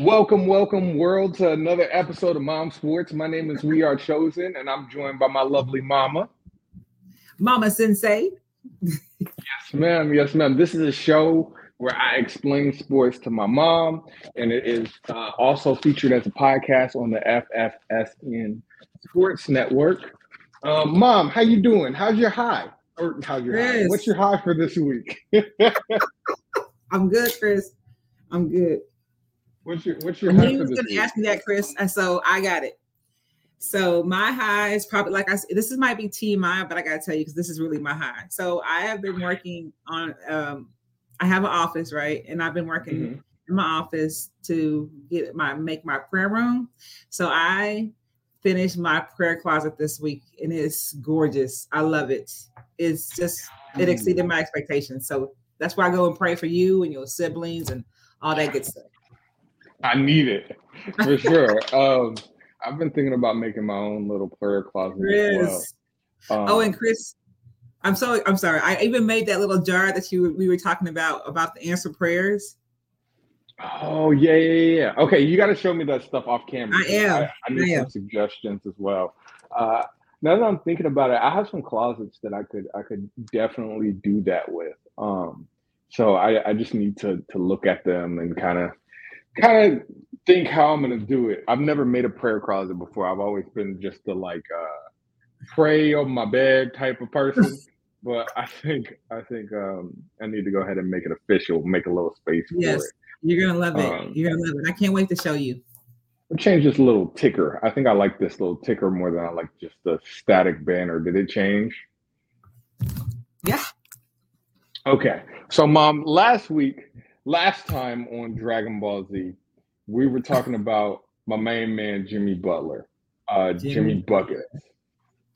Welcome, welcome, world, to another episode of Mom Sports. My name is We Are Chosen, and I'm joined by my lovely mama. Mama Sensei. Yes, ma'am. Yes, ma'am. This is a show where I explain sports to my mom, and it is uh, also featured as a podcast on the FFSN Sports Network. Um, mom, how you doing? How's your high? Or how's your high? What's your high for this week? I'm good, Chris. I'm good. What's your What's your high you was going to ask me that, Chris, and so I got it. So my high is probably like I said. This is might be TMI, but I got to tell you because this is really my high. So I have been working on. um I have an office, right, and I've been working Mhm. in my office to get my make my prayer room. So I finished my prayer closet this week, and it's gorgeous. I love it. It's just it exceeded my expectations. So that's why I go and pray for you and your siblings and all that good stuff. I need it for sure. um, I've been thinking about making my own little prayer closet as well. Um, Oh, and Chris, I'm so I'm sorry. I even made that little jar that you we were talking about about the answer prayers. Oh yeah, yeah, yeah, yeah. Okay, you got to show me that stuff off camera. I am. I, I need I some suggestions as well. Uh, now that I'm thinking about it, I have some closets that I could I could definitely do that with. Um, so I, I just need to to look at them and kind of kind of think how I'm gonna do it. I've never made a prayer closet before. I've always been just the like uh, pray on my bed type of person. But I think I think um, I need to go ahead and make it official, make a little space for Yes. it. You're gonna love it. Um, You're gonna love it. I can't wait to show you. I'll change this little ticker. I think I like this little ticker more than I like just the static banner. Did it change? Yeah. Okay. So, mom, last week, last time on Dragon Ball Z, we were talking about my main man, Jimmy Butler, uh, Jimmy, Jimmy. Bucket.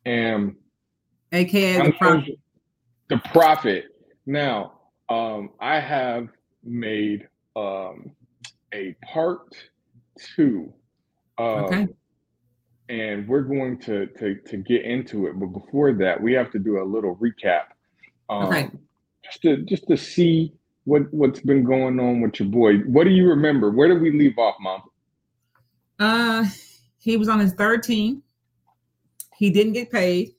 And AKA I'm the prophet. the prophet. Now, um, I have made um, a part two. Um, Okay. And we're going to, to to get into it, but before that, we have to do a little recap. Um, Okay. Just to just to see what what's been going on with your boy. What do you remember? Where did we leave off, mom? Uh he was on his third team. He didn't get paid.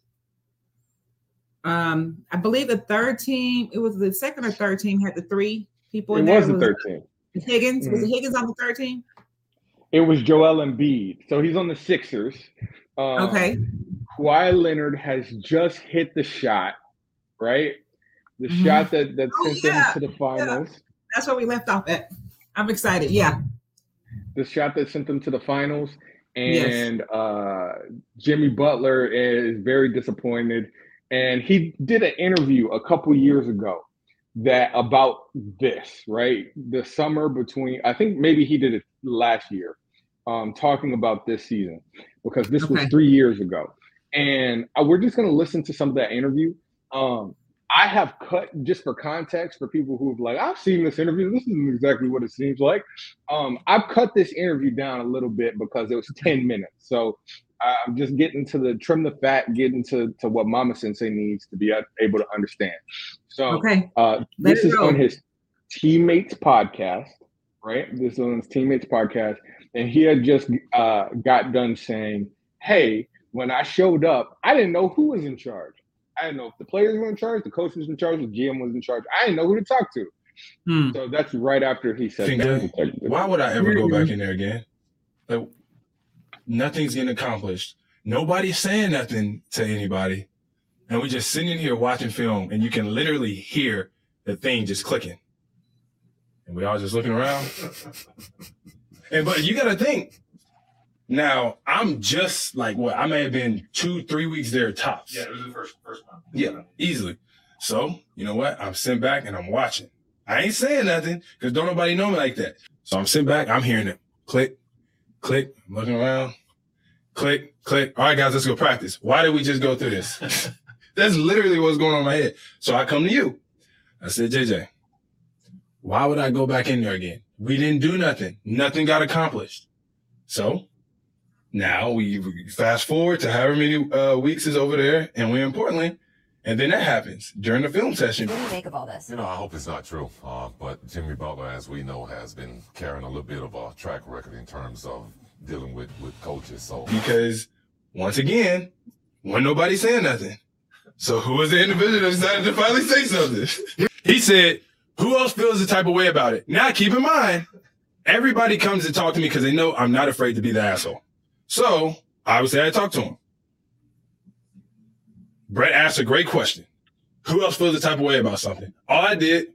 Um, I believe the third team, it was the second or third team had the three people It in there. was the It thirteen. Higgins. Was Mhm. it Higgins on the third team? It was Joel Embiid. So he's on the Sixers. Um, Okay. Kawhi Leonard has just hit the shot, right? The Mhm. shot that, that Oh, sent yeah, them to the finals. That's where we left off at. I'm excited. Yeah. The shot that sent them to the finals. Yes. And uh, Jimmy Butler is very disappointed. And he did an interview a couple years ago that about this, right? The summer between, I think maybe he did it last year, um, talking about this season because this was three years ago. And uh, we're just going to listen to some of that interview. Um, I have cut just for context for people who've like, I've seen this interview. This isn't exactly what it seems like. Um, I've cut this interview down a little bit because it was 10 minutes. So I'm just getting to the trim the fat, getting to, to what Mama Sensei needs to be able to understand. So Okay. uh, this is go. on his teammates podcast, right? This is on his teammates podcast, and he had just uh, got done saying, "Hey, when I showed up, I didn't know who was in charge. I didn't know if the players were in charge, the coach was in charge, the GM was in charge. I didn't know who to talk to." Hmm. So that's right after he said Finger, that. Why would I ever go back in there again? Like, nothing's getting accomplished. Nobody's saying nothing to anybody. And we're just sitting here watching film, and you can literally hear the thing just clicking. And we all just looking around. And but you gotta think. Now, I'm just like what I may have been two, three weeks there tops. Yeah, it was the first first month. Yeah, easily. So, you know what? I'm sitting back and I'm watching. I ain't saying nothing because don't nobody know me like that. So I'm sitting back, I'm hearing it. Click, click, I'm looking around. Click, click. All right, guys, let's go practice. Why did we just go through this? That's literally what's going on in my head. So I come to you. I said, JJ, why would I go back in there again? We didn't do nothing. Nothing got accomplished. So now we we fast forward to however many uh, weeks is over there, and we importantly, And then that happens during the film session. What do you make of all this? You know, I hope it's not true. Uh, but Jimmy Butler, as we know, has been carrying a little bit of a track record in terms of dealing with, with coaches. So Because once again, wasn't nobody saying nothing. So who was the individual that decided to finally say something? he said, who else feels the type of way about it? Now keep in mind, everybody comes to talk to me because they know I'm not afraid to be the asshole. So obviously I talk to him. Brett asked a great question. Who else feels the type of way about something? All I did,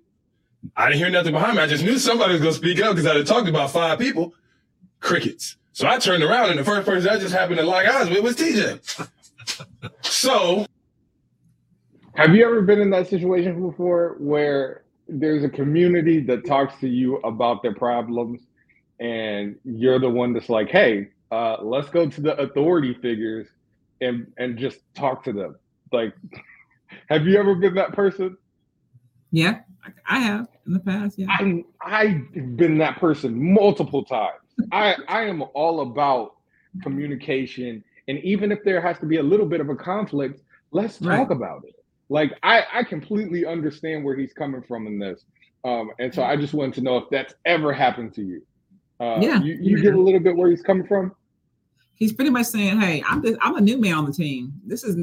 I didn't hear nothing behind me. I just knew somebody was going to speak up because I had talked to about five people. Crickets. So I turned around and the first person I just happened to lock eyes with was TJ. so Have you ever been in that situation before where there's a community that talks to you about their problems and you're the one that's like, hey, uh, let's go to the authority figures and and just talk to them. Like, have you ever been that person? Yeah, I- I have in the past. Yeah. I'm I've been that person multiple times. I I am all about communication, and even if there has to be a little bit of a conflict, let's talk Right. about it. Like I I completely understand where he's coming from in this, um, and so I just wanted to know if that's ever happened to you. Uh, Yeah, you, you yeah. get a little bit where he's coming from. He's pretty much saying, "Hey, I'm I'm a new man on the team. This is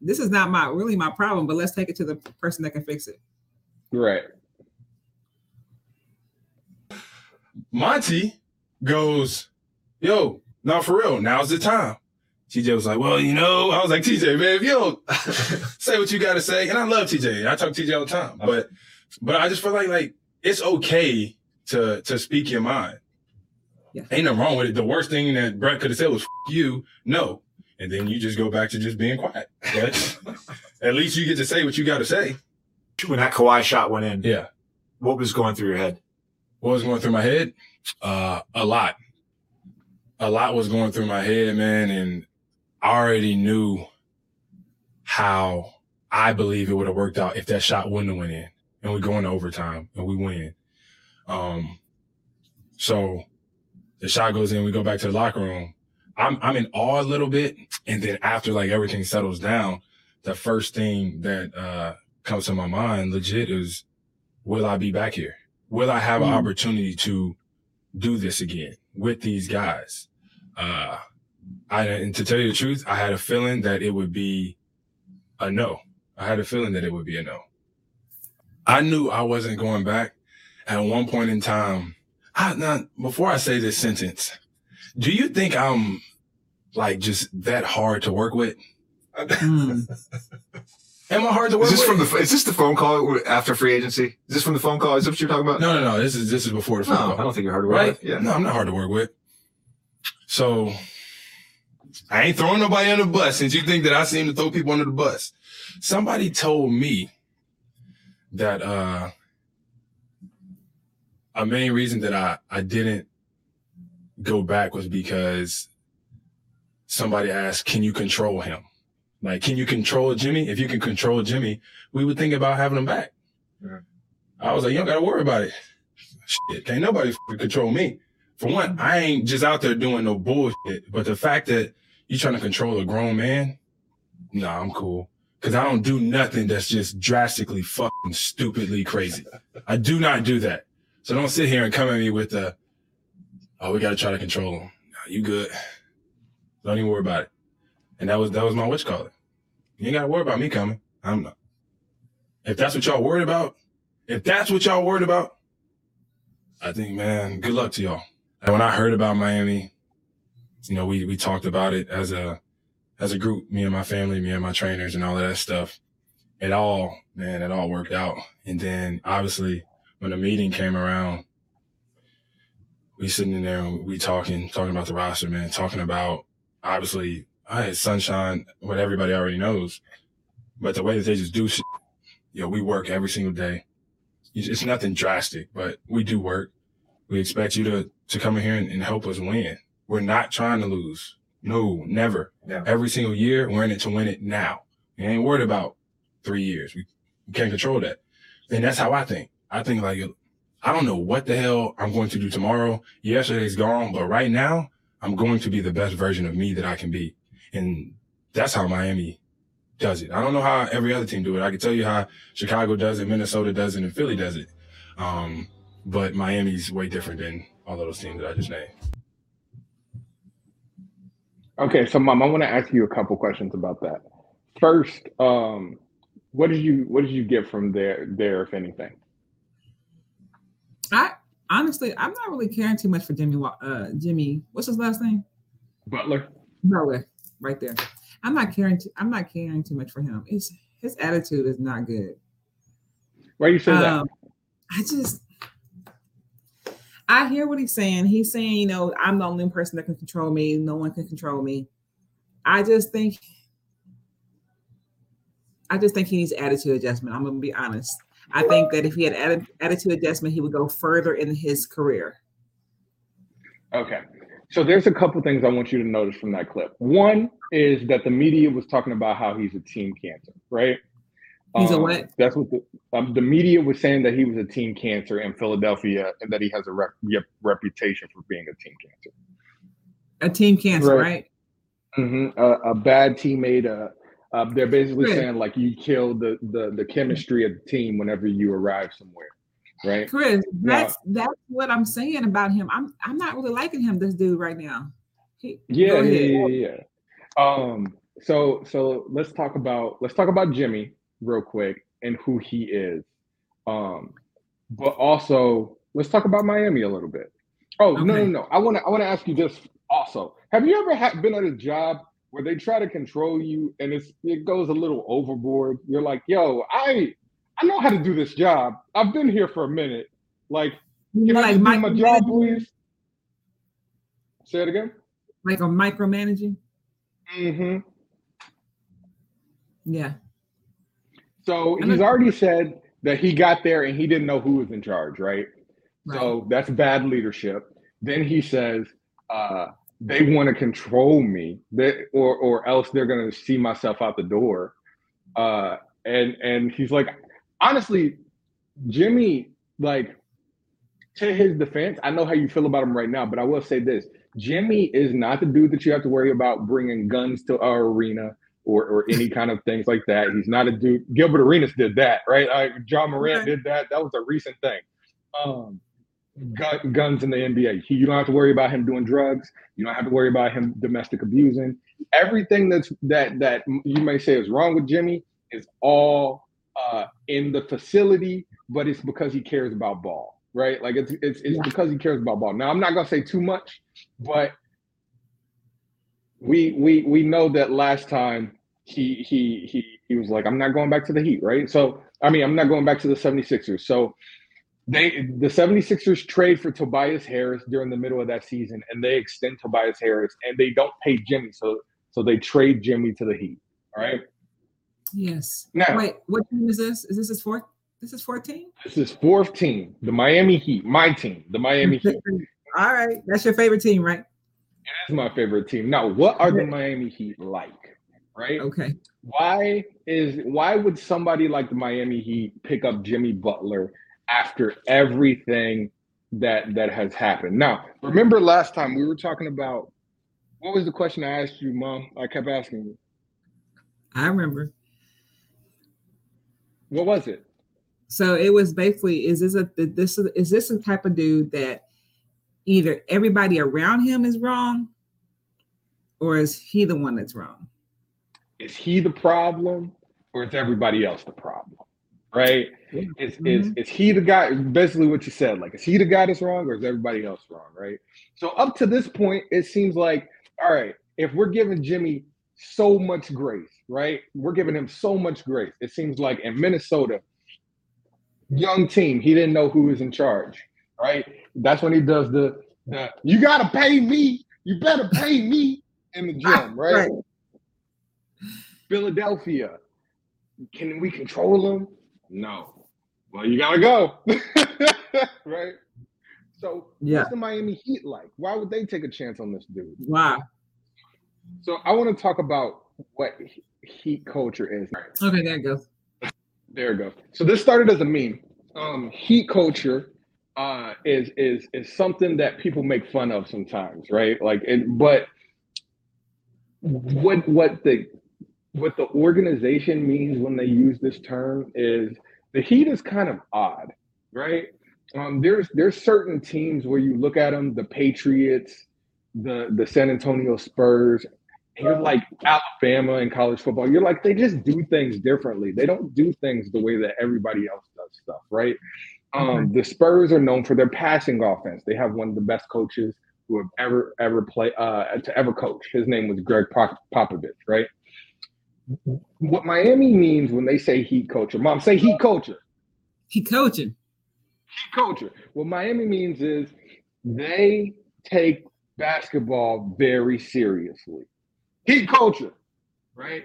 this is not my really my problem, but let's take it to the person that can fix it." Right. Monty goes, yo, now for real, now's the time. TJ was like, well, you know, I was like, TJ, man, if you don't say what you got to say, and I love TJ, I talk to TJ all the time, but, but I just feel like, like, it's okay to, to speak your mind. Yeah. Ain't nothing wrong with it. The worst thing that Brett could have said was, F- you, no. And then you just go back to just being quiet. But at least you get to say what you got to say. When that Kawhi shot went in, Yeah. what was going through your head? What was going through my head? Uh, a lot. A lot was going through my head, man. And I already knew how I believe it would have worked out if that shot wouldn't have went in and we go into overtime and we win. Um, so the shot goes in, we go back to the locker room. I'm, I'm in awe a little bit. And then after like everything settles down, the first thing that, uh, comes to my mind legit is, will I be back here? Will I have an Mm. opportunity to do this again with these guys? Uh, I, and to tell you the truth, I had a feeling that it would be a no. I had a feeling that it would be a no. I knew I wasn't going back. At one point in time, I, now, before I say this sentence, do you think I'm like just that hard to work with? Hmm. Am I hard to work Is this with? from the? Is this the phone call after free agency? Is this from the phone call? Is that what you're talking about? no, no, no. This is this is before the phone No, call. I don't think you're hard to work right? with. Yeah. No, I'm not hard to work with. So I ain't throwing nobody under the bus since you think that I seem to throw people under the bus. Somebody told me that uh a main reason that I, I didn't go back was because somebody asked, Can you control him? Like, can you control Jimmy? If you can control Jimmy, we would think about having him back. Yeah. I was like, you don't gotta worry about it. Shit, can't nobody control me. For one, I ain't just out there doing no bullshit. But the fact that you trying to control a grown man, nah, I'm cool. Cause I don't do nothing that's just drastically fucking stupidly crazy. I do not do that. So don't sit here and come at me with the, oh, we gotta try to control him. Nah, you good. Don't even worry about it. And that was that was my witch calling. You ain't gotta worry about me coming. I'm not. If that's what y'all worried about, if that's what y'all worried about, I think, man, good luck to y'all. And when I heard about Miami, you know, we we talked about it as a as a group, me and my family, me and my trainers and all of that stuff. It all, man, it all worked out. And then obviously when the meeting came around, we sitting in there and we talking, talking about the roster, man, talking about obviously I had sunshine, what everybody already knows. But the way that they just do shit, you know, we work every single day. It's nothing drastic, but we do work. We expect you to, to come in here and, and help us win. We're not trying to lose. No, never. Every single year, we're in it to win it now. We ain't worried about three years. We, we can't control that. And that's how I think. I think like, I don't know what the hell I'm going to do tomorrow. Yesterday's gone, but right now, I'm going to be the best version of me that I can be. And that's how Miami does it. I don't know how every other team do it. I can tell you how Chicago does it, Minnesota does it, and Philly does it. Um, but Miami's way different than all of those teams that I just named. Okay, so mom, I want to ask you a couple questions about that. First, um, what did you what did you get from there there, if anything? I honestly, I'm not really caring too much for Jimmy. Uh, Jimmy, what's his last name? Butler. Butler, right there. I'm not caring. Too, I'm not caring too much for him. His his attitude is not good. Why you say um, that? I just I hear what he's saying. He's saying, you know, I'm the only person that can control me. No one can control me. I just think I just think he needs attitude adjustment. I'm gonna be honest. I think that if he had attitude adjustment, he would go further in his career. Okay. So there's a couple things I want you to notice from that clip. One is that the media was talking about how he's a team cancer, right? He's um, a what? That's what the, um, the media was saying that he was a team cancer in Philadelphia and that he has a rep, reputation for being a team cancer. A team cancer, right? right? Mm-hmm. A, a, bad teammate. Uh, uh, they're basically saying like you kill the, the the chemistry of the team whenever you arrive somewhere, right? Chris, that's now, that's what I'm saying about him. I'm I'm not really liking him, this dude right now. He, yeah, yeah, yeah, yeah. Um. So so let's talk about let's talk about Jimmy real quick and who he is. Um, but also let's talk about Miami a little bit. Oh okay. no no no! I want to I want to ask you this also. Have you ever ha- been at a job where they try to control you and it's it goes a little overboard? You're like, yo, I I know how to do this job. I've been here for a minute. Like, can like I do my job, please? Say it again. Like a micromanaging. Mm-hmm. Yeah. So he's already said that he got there and he didn't know who was in charge, right? right. So that's bad leadership. Then he says, uh, they want to control me, they, or or else they're gonna see myself out the door. Uh, and and he's like, honestly, Jimmy, like to his defense, I know how you feel about him right now, but I will say this: Jimmy is not the dude that you have to worry about bringing guns to our arena or, or any kind of things like that. He's not a dude. Gilbert Arenas did that, right? Uh, Ja Morant did that. That was a recent thing. Um, gun, guns in the NBA. He, you don't have to worry about him doing drugs. You don't have to worry about him domestic abusing. Everything that's that that you may say is wrong with Jimmy is all uh, in the facility, but it's because he cares about ball, right? Like it's it's, it's yeah. because he cares about ball. Now I'm not gonna say too much, but we we we know that last time he he he he was like, I'm not going back to the Heat, right? So I mean, I'm not going back to the 76ers. So they the 76ers trade for Tobias Harris during the middle of that season, and they extend Tobias Harris, and they don't pay Jimmy, so so they trade Jimmy to the Heat. All right. Yes. Now, wait, what team is this? Is this his fourth? This is 14? This is fourth team, the Miami Heat, my team, the Miami Heat. All right. That's your favorite team, right? It is my favorite team. Now, what are the Miami Heat like? Right? Okay. Why is why would somebody like the Miami Heat pick up Jimmy Butler after everything that that has happened? Now, remember last time we were talking about what was the question I asked you, Mom? I kept asking you. I remember. What was it? So it was basically: is this a this is this a type of dude that either everybody around him is wrong or is he the one that's wrong? Is he the problem or is everybody else the problem? Right? Is, mm-hmm. is, is he the guy? Basically, what you said, like, is he the guy that's wrong or is everybody else wrong? Right? So, up to this point, it seems like, all right, if we're giving Jimmy so much grace, right? We're giving him so much grace. It seems like in Minnesota, young team, he didn't know who was in charge right? That's when he does the, the you gotta pay me, you better pay me in the gym, right? right. Philadelphia, can we control them? No. Well, you gotta go, right? So, yeah. what's the Miami Heat like? Why would they take a chance on this dude? Wow. So, I want to talk about what Heat culture is. Okay, there it goes. There it goes. So, this started as a meme. Um, heat culture uh, is is is something that people make fun of sometimes, right? Like, it, but what what the what the organization means when they use this term is the Heat is kind of odd, right? Um, there's there's certain teams where you look at them, the Patriots, the the San Antonio Spurs, you're like Alabama in college football. You're like they just do things differently. They don't do things the way that everybody else does stuff, right? Um, the Spurs are known for their passing offense. They have one of the best coaches who have ever ever play uh, to ever coach. His name was Gregg Popovich, right? What Miami means when they say Heat culture, Mom, say Heat culture. Heat coaching. Heat culture. What Miami means is they take basketball very seriously. Heat culture, right?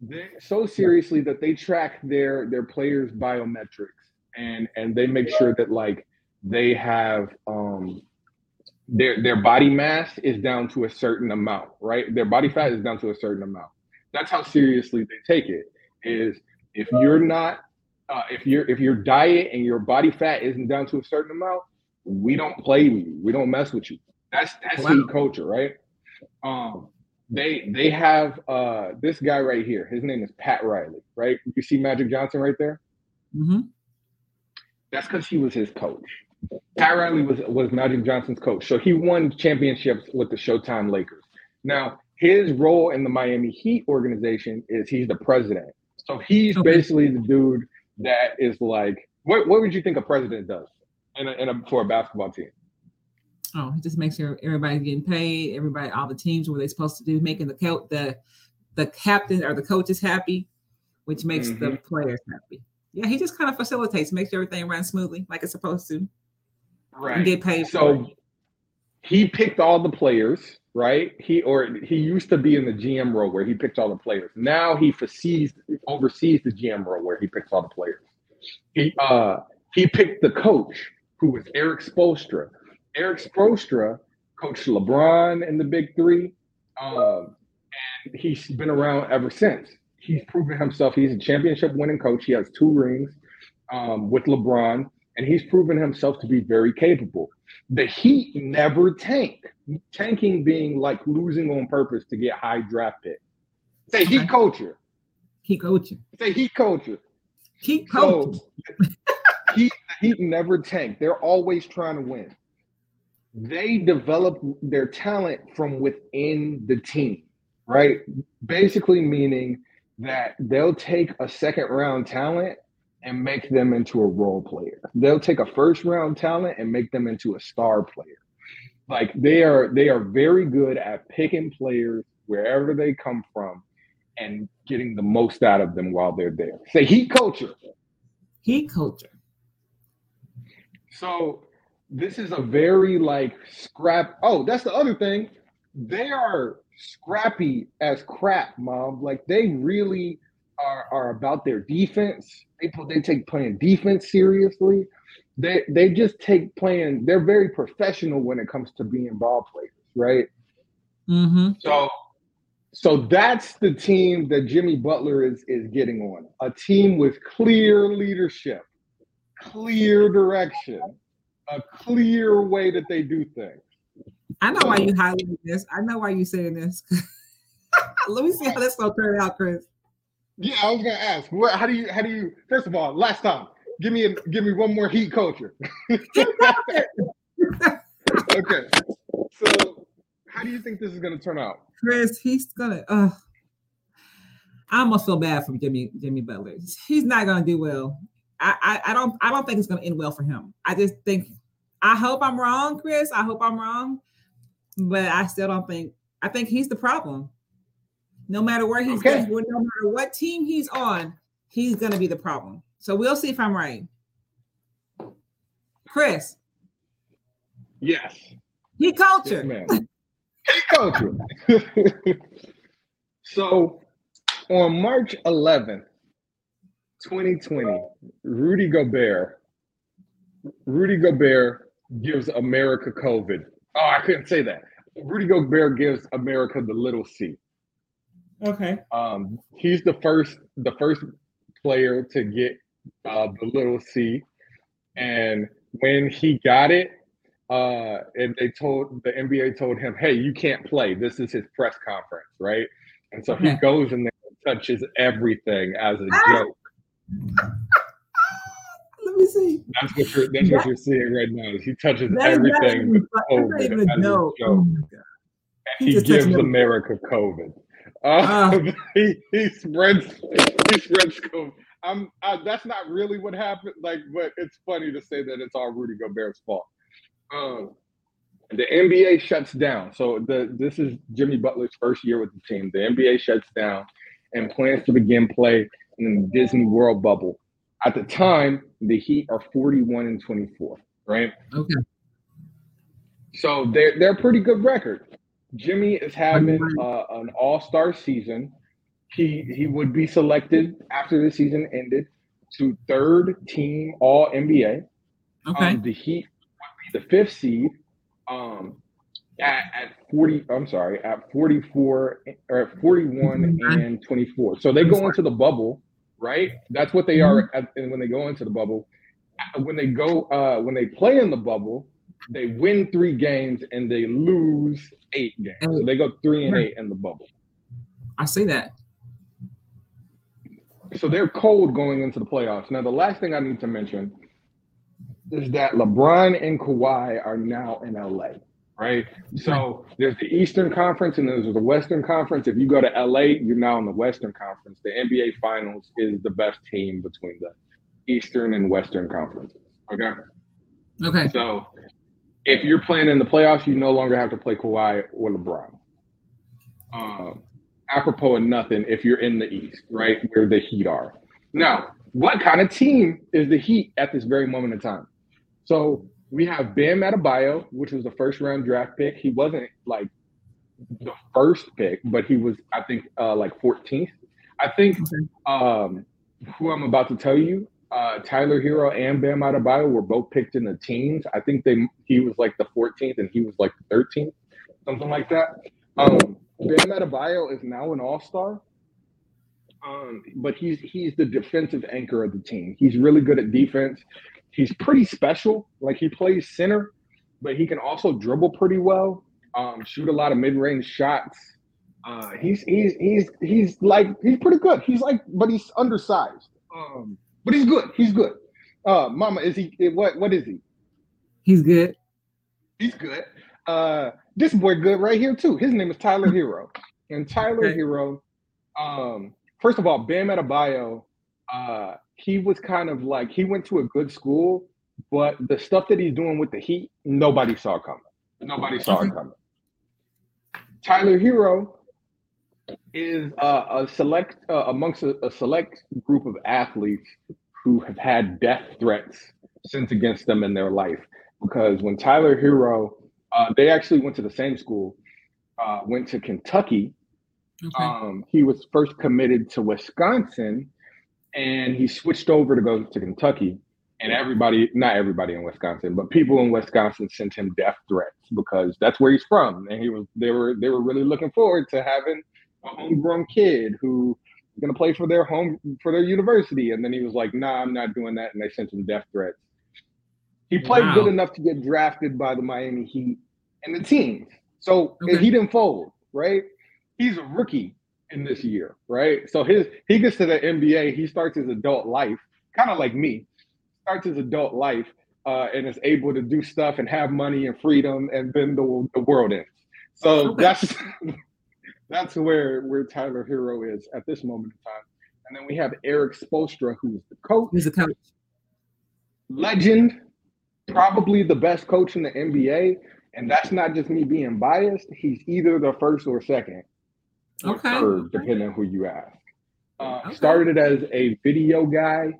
They, so seriously that they track their their players' biometrics and and they make sure that like they have um their their body mass is down to a certain amount, right? Their body fat is down to a certain amount. That's how seriously they take it. Is if you're not uh, if your if your diet and your body fat isn't down to a certain amount, we don't play with you. We don't mess with you. That's that's wow. culture, right? Um, they they have uh this guy right here. His name is Pat Riley, right? You see Magic Johnson right there. Mm-hmm. That's because he was his coach. Pat Riley was was Magic Johnson's coach, so he won championships with the Showtime Lakers. Now his role in the Miami Heat organization is he's the president. So he's okay. basically the dude that is like, what what would you think a president does in a, in a, for a basketball team? Oh, he just makes sure everybody's getting paid. Everybody, all the teams, what they're supposed to do, making the the the captain or the coaches happy, which makes mm-hmm. the players happy. Yeah, he just kind of facilitates, makes sure everything runs smoothly like it's supposed to. Right. And get paid. So he picked all the players, right? He or he used to be in the GM role where he picked all the players. Now he foresees oversees the GM role where he picks all the players. He uh he picked the coach who was Erik Spoelstra. Erik Spoelstra coached LeBron in the Big Three, um, and he's been around ever since he's proven himself. He's a championship winning coach. He has two rings um, with LeBron, and he's proven himself to be very capable. The Heat never tank. Tanking being like losing on purpose to get high draft pick. Say okay. Heat culture. Heat culture. Say Heat culture. Heat culture. So, heat, heat never tank. They're always trying to win. They develop their talent from within the team, right? Basically, meaning that they'll take a second round talent and make them into a role player. They'll take a first round talent and make them into a star player. Like they are they are very good at picking players wherever they come from and getting the most out of them while they're there. Say heat culture. Heat culture. So this is a very like scrap. Oh, that's the other thing. They are scrappy as crap, mom. Like they really are, are about their defense. They they take playing defense seriously. They they just take playing. They're very professional when it comes to being ball players, right? Mm-hmm. So so that's the team that Jimmy Butler is is getting on. A team with clear leadership, clear direction, a clear way that they do things. I know why you highlighting this. I know why you saying this. Let me see how this gonna turn out, Chris. Yeah, I was gonna ask. What? How do you? How do you? First of all, last time, give me a, give me one more heat culture. okay. So, how do you think this is gonna turn out, Chris? He's gonna. Uh, I almost feel bad for Jimmy Jimmy Butler. He's not gonna do well. I, I, I don't I don't think it's gonna end well for him. I just think I hope I'm wrong, Chris. I hope I'm wrong but I still don't think I think he's the problem. No matter where he's okay. going, no matter what team he's on, he's going to be the problem. So we'll see if I'm right. Chris. Yes. He culture. Yes, he culture. so on March 11th, 2020, Rudy Gobert, Rudy Gobert gives America COVID. Oh, I couldn't say that. Rudy Gobert gives America the little C. Okay. Um, he's the first the first player to get uh, the little C, and when he got it, uh, and they told the NBA told him, "Hey, you can't play. This is his press conference, right?" And so he goes in there and touches everything as a Ah. joke. Let me see. That's what you're that's what you're seeing right now. Is he touches That everything that's not COVID even a as a joke. joke. Oh he, He gives America COVID. Uh, Ah. he, he spreads he spreads COVID. I'm I, that's not really what happened. Like, but it's funny to say that it's all Rudy Gobert's fault. Um, the NBA shuts down. So the this is Jimmy Butler's first year with the team. The NBA shuts down and plans to begin play in the Disney World bubble. At the time, the Heat are 41 and 24, right? Okay. So they're they're a pretty good record. Jimmy is having uh, an All Star season. He he would be selected after the season ended to third team All NBA. Okay. Um, the Heat would be the fifth seed. Um, at, at 40, I'm sorry, at 44 or at 41 Mhm. and 24. So they go into the bubble, right? That's what they are Mm-hmm. at, and when they go into the bubble. Uh, When they go, uh, when they play in the bubble, they win three games and they lose eight games. So they go three and eight in the bubble. I see that. So they're cold going into the playoffs. Now, the last thing I need to mention is that LeBron and Kawhi are now in LA, right? So there's the Eastern Conference and there's the Western Conference. If you go to LA, you're now in the Western Conference. The NBA Finals is the best team between the Eastern and Western conferences. Okay. Okay. So if you're playing in the playoffs, you no longer have to play Kawhi or LeBron. Um, apropos of nothing if you're in the East, right, where the Heat are. Now, what kind of team is the Heat at this very moment in time? So we have Bam Adebayo, which was the first round draft pick. He wasn't like the first pick, but he was, I think, uh, like 14th. I think um, who I'm about to tell you, uh, Tyler Herro and Bam Adebayo were both picked in the teens. I think they he was like the 14th and he was like the 13th, something like that. Um, Bam Adebayo is now an All Star, um, but he's he's the defensive anchor of the team. He's really good at defense. He's pretty special. Like he plays center, but he can also dribble pretty well. Um, shoot a lot of mid range shots. Uh, he's he's he's he's like he's pretty good. He's like, but he's undersized. Um, but he's good. He's good. Uh, Mama, is he? What what is he? He's good. He's good. Uh, this boy good right here too. His name is Tyler Herro, and Tyler Okay. Herro. Um, first of all, Bam Adebayo. Uh, he was kind of like he went to a good school, but the stuff that he's doing with the Heat, nobody saw coming. Nobody saw it coming. Tyler Herro is uh, a select uh, amongst a, a select group of athletes who have had death threats sent against them in their life. Because when Tyler Herro, uh, they actually went to the same school, uh, went to Kentucky. Okay. Um, he was first committed to Wisconsin, and he switched over to go to Kentucky. And everybody, not everybody in Wisconsin, but people in Wisconsin sent him death threats because that's where he's from, and he was. They were they were really looking forward to having a homegrown kid who was going to play for their home for their university, and then he was like, "Nah, I'm not doing that," and they sent him death threats. He played Wow. good enough to get drafted by the Miami Heat and the teams, so Okay. he didn't fold. Right? He's a rookie in this year, right? So his he gets to the NBA, he starts his adult life, kind of like me, starts his adult life uh, and is able to do stuff and have money and freedom, and then the, the world ends. So Okay. that's that's where where Tyler Herro is at this moment in time. And then we have Erik Spoelstra, who's the coach, He's a coach. legend, probably the best coach in the NBA. And that's not just me being biased. He's either the first or second or Okay. third, depending on who you ask. Uh, Okay. Started as a video guy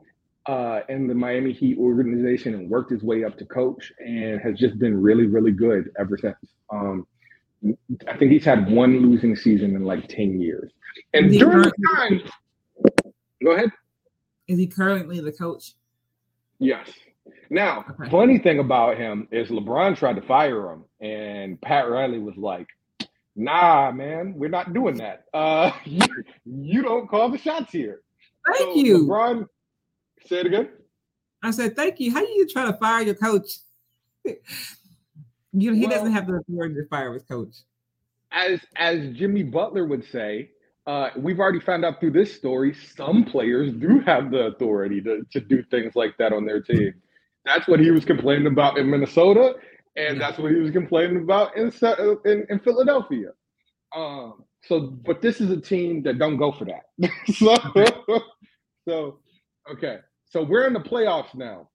uh, in the Miami Heat organization and worked his way up to coach and has just been really, really good ever since. Um, I think he's had one losing season in like 10 years. And Is during the time, go ahead. Is he currently the coach? Yes. Now, funny thing about him is LeBron tried to fire him, and Pat Riley was like, "Nah, man, we're not doing that. Uh, you, you don't call the shots here." Thank So you. LeBron. Say it again. I said, thank you. How do you try to fire your coach? you, he Well- doesn't have the authority to fire his coach. As as Jimmy Butler would say, uh, we've already found out through this story, some players do have the authority to, to do things like that on their team. That's what he was complaining about in Minnesota, and that's what he was complaining about in in, in Philadelphia. Um, so, but this is a team that don't go for that. so, so, okay. So we're in the playoffs now.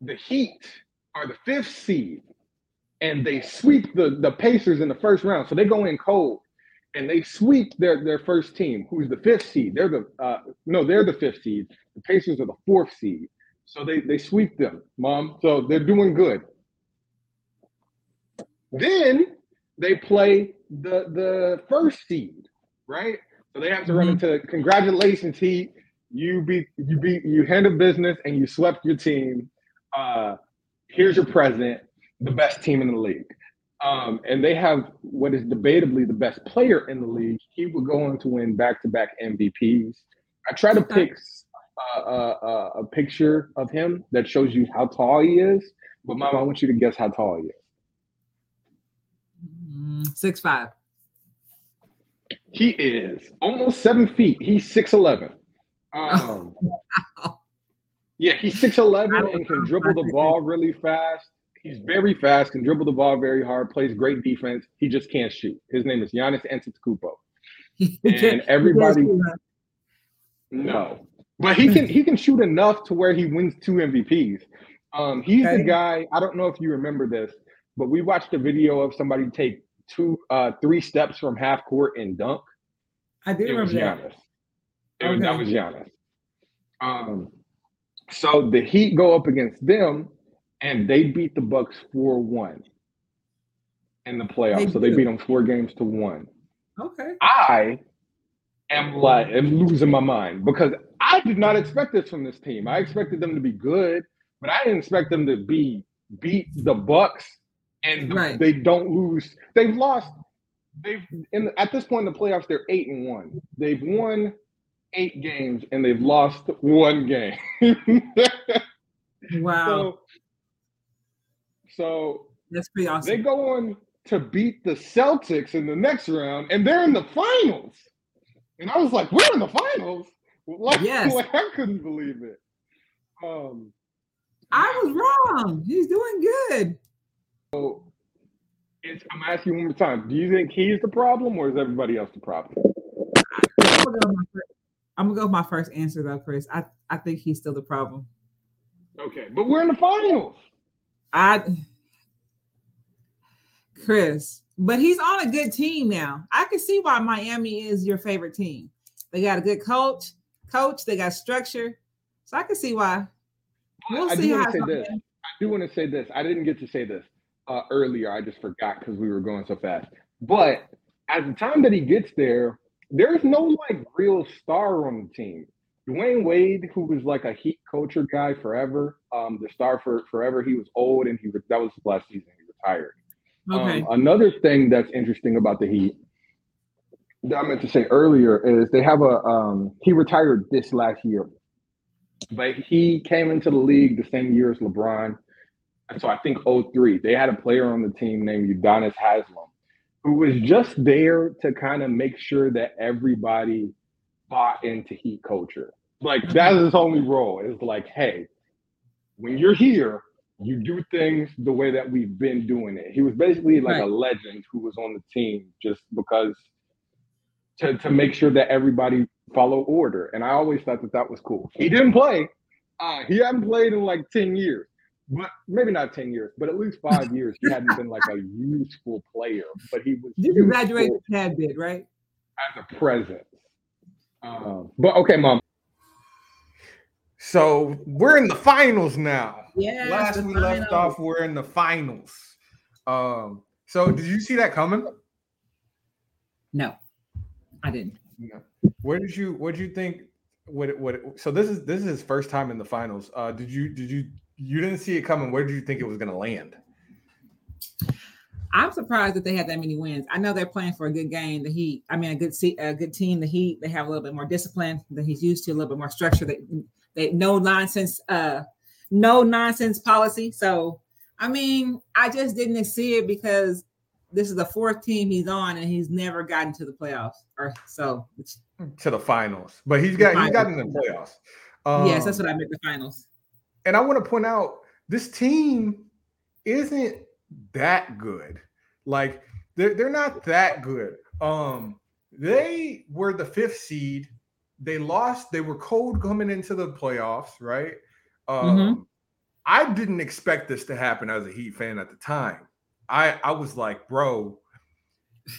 The Heat are the fifth seed, and they sweep the the Pacers in the first round. So they go in cold and they sweep their their first team, who's the fifth seed. They're the uh, no, they're the fifth seed. The Pacers are the fourth seed. So they they sweep them, mom. So they're doing good. Then they play the the first seed, right? So they have to mm-hmm. run into congratulations, Heat. You beat you beat you handled business and you swept your team. Uh, here's your present, the best team in the league. Um, and they have what is debatably the best player in the league. He will go on to win back-to-back MVPs. I try to pick uh, uh, uh, a picture of him that shows you how tall he is. But mom, I want you to guess how tall he is. Mm, six five. He is almost seven feet. He's six eleven. Um, yeah, he's six eleven and can dribble the ball really fast. He's very fast, can dribble the ball very hard, plays great defense. He just can't shoot. His name is Giannis Antetokounmpo. and everybody, no, but he can he can shoot enough to where he wins two MVPs. Um, he's okay. the guy. I don't know if you remember this, but we watched a video of somebody take two, uh, three steps from half court and dunk. I did it remember was Giannis. It okay. was, that was Giannis. Um, so the Heat go up against them, and they beat the Bucks four one in the playoffs. They so they beat them four games to one. Okay. I am like am losing my mind because I did not expect this from this team. I expected them to be good, but I didn't expect them to be beat the Bucks and right. they don't lose. They've lost. They've in at this point in the playoffs, they're eight and one. They've won eight games and they've lost one game. wow. So, so that's pretty awesome. They go on to beat the Celtics in the next round, and they're in the finals. And I was like, "We're in the finals!" Like, yes. like I couldn't believe it. Um, I was wrong. He's doing good. So it's, I'm asking you one more time. Do you think he's the problem or is everybody else the problem? I'm gonna go with my, I'm gonna go with my first answer though, Chris. I, I think he's still the problem. Okay, but we're in the finals. I Chris, but he's on a good team now. I can see why Miami is your favorite team. They got a good coach, coach, they got structure. So I can see why. We'll I see how say this. I do want to say this. I didn't get to say this uh, earlier. I just forgot because we were going so fast. But at the time that he gets there, there's no like real star on the team. Dwyane Wade, who was like a Heat culture guy forever, um, the star for forever, he was old and he that was his last season. He retired. Okay. Um, another thing that's interesting about the Heat that I meant to say earlier is they have a um, he retired this last year, but he came into the league the same year as LeBron so I think 03, they had a player on the team named Udonis Haslem, who was just there to kind of make sure that everybody bought into Heat culture. Like mm-hmm. that's his only role is like, hey, when you're here, you do things the way that we've been doing it. He was basically like right. a legend who was on the team just because to, to make sure that everybody follow order. And I always thought that that was cool. He didn't play. Uh, he hadn't played in like 10 years but maybe not 10 years, but at least five years, he hadn't been like a useful player, but he was. Did you graduate Tad did, right? As a presence. Um, but okay, mom. So we're in the finals now. Yeah. Last we finals. left off, we're in the finals. Um, so did you see that coming? No, I didn't. No. Where did you what did you think what what so this is this is his first time in the finals. Uh did you did you you didn't see it coming. Where did you think it was going to land? I'm surprised that they had that many wins. I know they're playing for a good game. The Heat, I mean, a good a good team. The Heat, they have a little bit more discipline that he's used to, a little bit more structure. They, they no nonsense, uh, no nonsense policy. So, I mean, I just didn't see it because this is the fourth team he's on, and he's never gotten to the playoffs. Or so. To the finals, but he's got he's gotten in the playoffs. yes, that's Um, what I meant. The finals. and I want to point out this team isn't that good. Like they're they're not that good. Um, they were the fifth seed. They lost. They were cold coming into the playoffs, right? Um, Mhm. I didn't expect this to happen as a Heat fan at the time. I I was like, bro.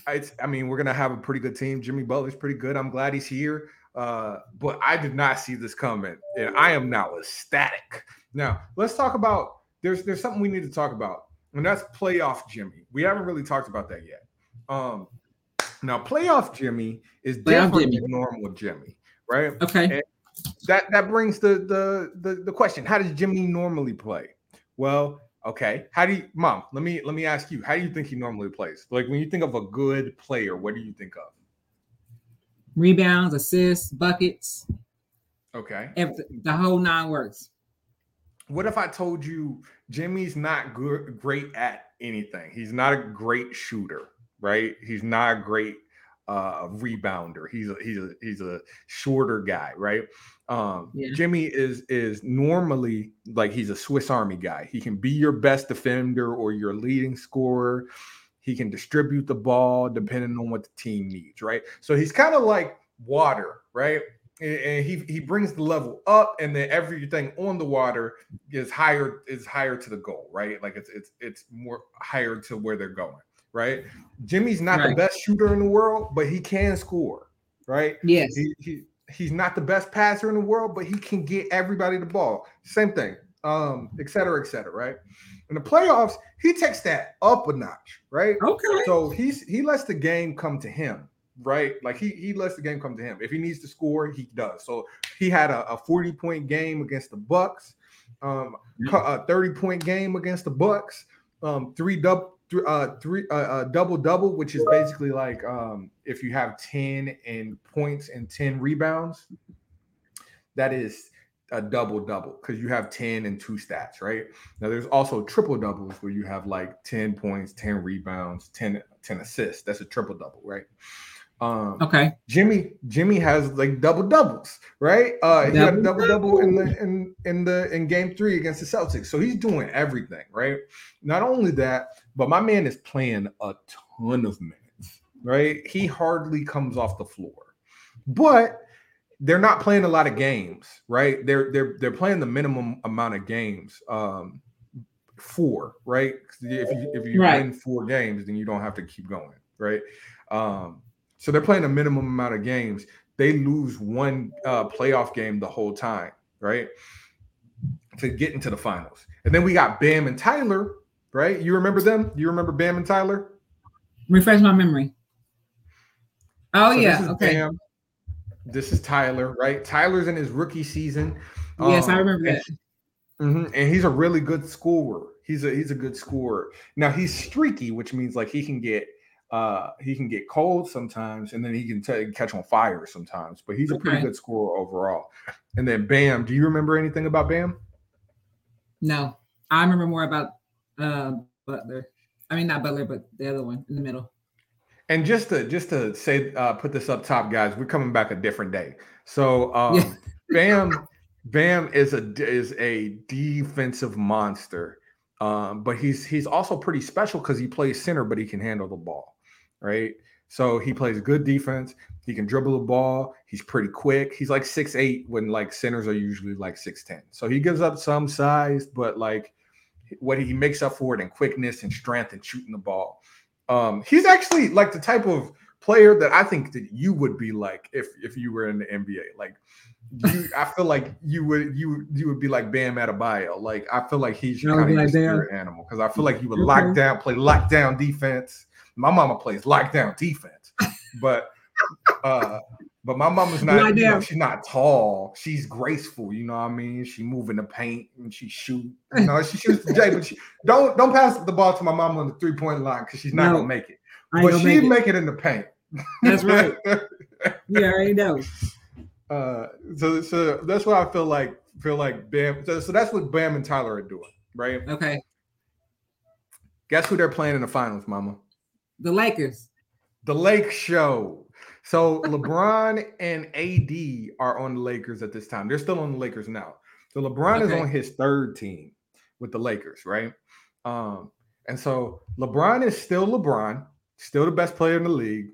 It's, I mean, we're gonna have a pretty good team. Jimmy Butler's pretty good. I'm glad he's here. Uh, but I did not see this coming, and I am now ecstatic. Now, let's talk about there's there's something we need to talk about, and that's playoff Jimmy. We haven't really talked about that yet. Um, now playoff Jimmy is Playoff different Jimmy. than normal Jimmy, right? Okay. That that brings the the the, the question: How does Jimmy normally play? Well, okay. How do you, mom? Let me let me ask you. How do you think he normally plays? Like when you think of a good player, what do you think of? Rebounds, assists, buckets, Okay. every, the whole nine works. What if I told you Jimmy's not good, great at anything? He's not a great shooter, right? He's not a great uh, rebounder. He's a he's a he's a shorter guy, right? Um, Yeah. Jimmy is is normally like he's a Swiss Army guy. He can be your best defender or your leading scorer. He can distribute the ball depending on what the team needs, right? So he's kind of like water, right? And- and he he brings the level up, and then everything on the water is higher is higher to the goal, right? Like it's it's it's more higher to where they're going, right? Jimmy's not the best shooter in the world, but he can score, right? Yes. He, he he's not the best passer in the world, but he can get everybody the ball. Same thing, um, et cetera, et cetera, right? In the playoffs, he takes that up a notch, right? Okay. So he's he lets the game come to him, right? Like he he lets the game come to him. If he needs to score, he does. So he had a, a 40 point game against the Bucks, um, cu- a 30 point game against the Bucks, um, three double uh three uh, uh double double, which is basically like um if you have 10 and points and 10 rebounds, that is a double double because you have 10 and two stats, right? Now there's also triple doubles where you have like 10 points, 10 rebounds, 10, 10 assists. That's a triple double, right? Um Okay. Jimmy Jimmy has like double doubles, right? Uh he had a double Double double in the in in the in game 3 against the Celtics. So he's doing everything, right? Not only that, but my man is playing a ton of minutes, right? He hardly comes off the floor. But they're not playing a lot of games, right? They're they're they're playing the minimum amount of games. Um four, right? If you if you Right. win four games, then you don't have to keep going, right? Um so they're playing a minimum amount of games. They lose one uh, playoff game the whole time, right? To get into the finals. And then we got Bam and Tyler, right? You remember them? You remember Bam and Tyler? Refresh my memory. Oh So yeah. This is Okay. Bam. This is Tyler, right? Tyler's in his rookie season. Yes, I Um, remember that. Mhm, And he's a really good scorer. He's a he's a good scorer. Now he's streaky, which means like he can get uh he can get cold sometimes, and then he can t- catch on fire sometimes. But he's a pretty good scorer overall. And then Bam, do you remember anything about Bam? No, I remember more about uh Butler. I mean, not Butler, but the other one in the middle. And just to just to say, uh, put this up top, guys. We're coming back a different day. So um, Yeah. Bam, Bam is a is a defensive monster, um, but he's he's also pretty special because he plays center, but he can handle the ball, right? So he plays good defense. He can dribble the ball. He's pretty quick. He's like six eight when like centers are usually like six ten. So he gives up some size, but like what he makes up for it in quickness and strength and shooting the ball. Um, he's actually like the type of player that I think that you would be like if if you were in the NBA. Like you, I feel like you would you you would be like Bam Adebayo. Like I feel like he's would kind of like your spirit animal because I feel like you would lock down, play lockdown defense. My mama plays lockdown defense, but uh but my mama's not you know, she's not tall she's graceful you know what i mean she move in the paint and she shoot you know she shoots the j but she don't don't pass the ball to my mama on the three-point line because she's not No. gonna make it but she'd make it. make it in the paint That's right. yeah, I know. uh so so that's what i feel like feel like bam so, so that's what bam and tyler are doing right Okay. guess who they're playing in the finals mama The Lakers. The Lake Show. So LeBron and AD are on the Lakers at this time. They're still on the Lakers now. So LeBron is on his third team with the Lakers, right? Um, and so LeBron is still LeBron, still the best player in the league.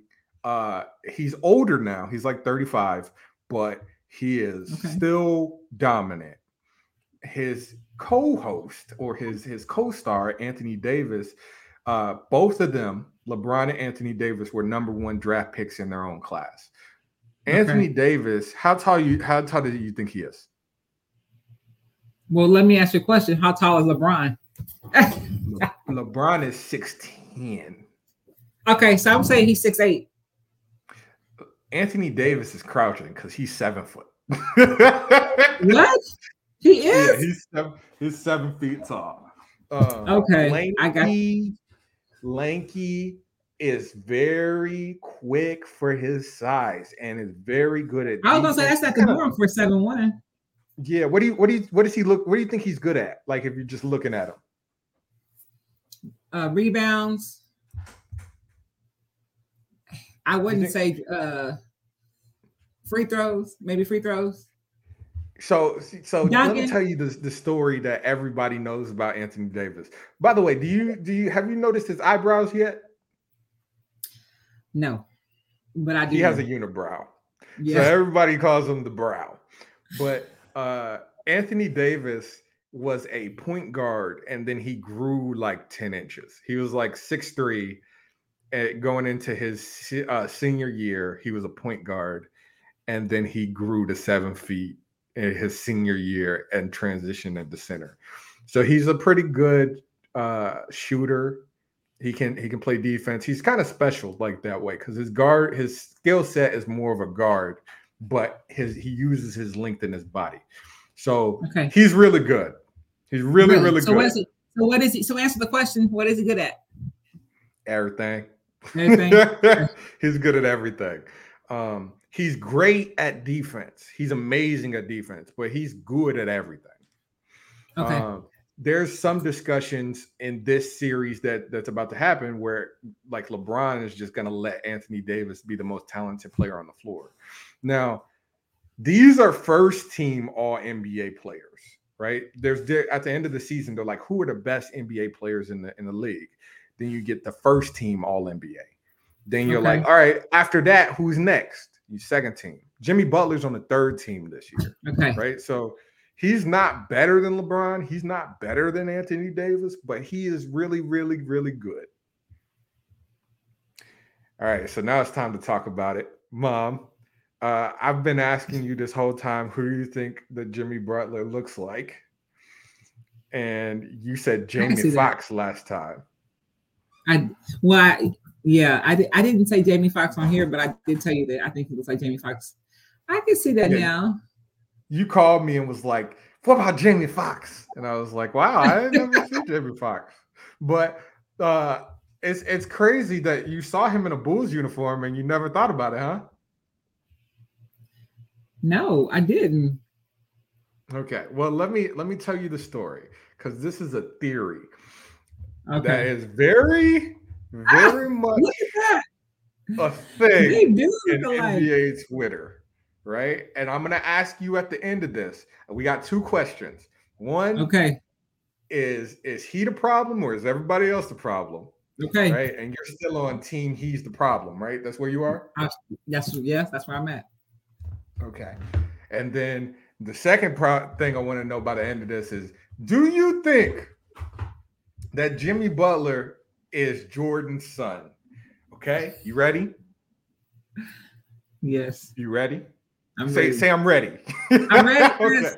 Uh, he's older now. He's like 35, but he is Okay. still dominant. His co-host or his his co-star Anthony Davis, uh, both of them, LeBron and Anthony Davis, were number one draft picks in their own class. Okay. Anthony Davis, how tall you how tall do you think he is? Well, let me ask you a question. How tall is LeBron? Le- LeBron is 6'10. okay, so I'm saying he's six eight. Anthony Davis is crouching because he's seven foot. What? He Yeah, is? he's seven, he's seven feet tall. Um, Okay, I got- lanky is very quick for his size and is very good at. I was gonna say that's not the Kinda- norm for seven one. Yeah, what do you what do you what does he look? What do you think he's good at? Like if you're just looking at him. Uh, rebounds. I wouldn't think- say uh, free throws. Maybe free throws. So, so let me tell you the, the story that everybody knows about Anthony Davis. By the way, do you do you have you noticed his eyebrows yet? No, but I do. He has a unibrow. So everybody calls him the brow. But uh Anthony Davis was a point guard and then he grew like 10 inches. He was like six three, going into his uh, senior year, he was a point guard and then he grew to seven feet in his senior year and transitioned into center. So he's a pretty good uh shooter. He can he can play defense. He's kind of special like that way because his guard his skill set is more of a guard, but his he uses his length in his body. So Okay. he's really good. He's really really, so good. what is he? So what is he? So answer the question. What is he good at? Everything. Everything. he's good at everything. Um, he's great at defense. He's amazing at defense, but he's good at everything. Okay. Um, there's some discussions in this series that that's about to happen where like LeBron is just going to let Anthony Davis be the most talented player on the floor. Now, these are first team all NBA players, right? There's there, at the end of the season they're like who are the best NBA players in the in the league? Then you get the first team all NBA. Then you're Okay. like, all right, after that, who's next? You second team. Jimmy Butler's on the third team this year okay. right? So he's not better than LeBron. He's not better than Anthony Davis, but he is really, really, really good. All right, so now it's time to talk about it. Mom, uh, I've been asking you this whole time who do you think that Jimmy Butler looks like? And you said Jamie. Foxx last time. I well, I, yeah, I did. I didn't say Jamie Foxx on here, but I did tell you that I think he looks like Jamie Foxx. I can see that Yeah. now. You called me and was like, "What about Jamie Foxx?" And I was like, "Wow, I never see Jamie Foxx." But uh, it's it's crazy that you saw him in a Bulls uniform and you never thought about it, huh? No, I didn't. Okay. Well, let me let me tell you the story because this is a theory that Okay. is very, very much Look at that. a thing in. NBA Twitter, right? And I'm gonna ask you at the end of this. We got two questions. One Okay. is is he the problem or is everybody else the problem? Okay. Right. And you're still on team he's the problem, right? That's where you are? Uh, that's yes. That's where I'm at. Okay. And then the second pro- thing I want to know by the end of this is do you think that Jimmy Butler is Jordan's son? Okay. You ready? Yes. You ready? I'm say, ready. say I'm ready. I'm ready, Chris.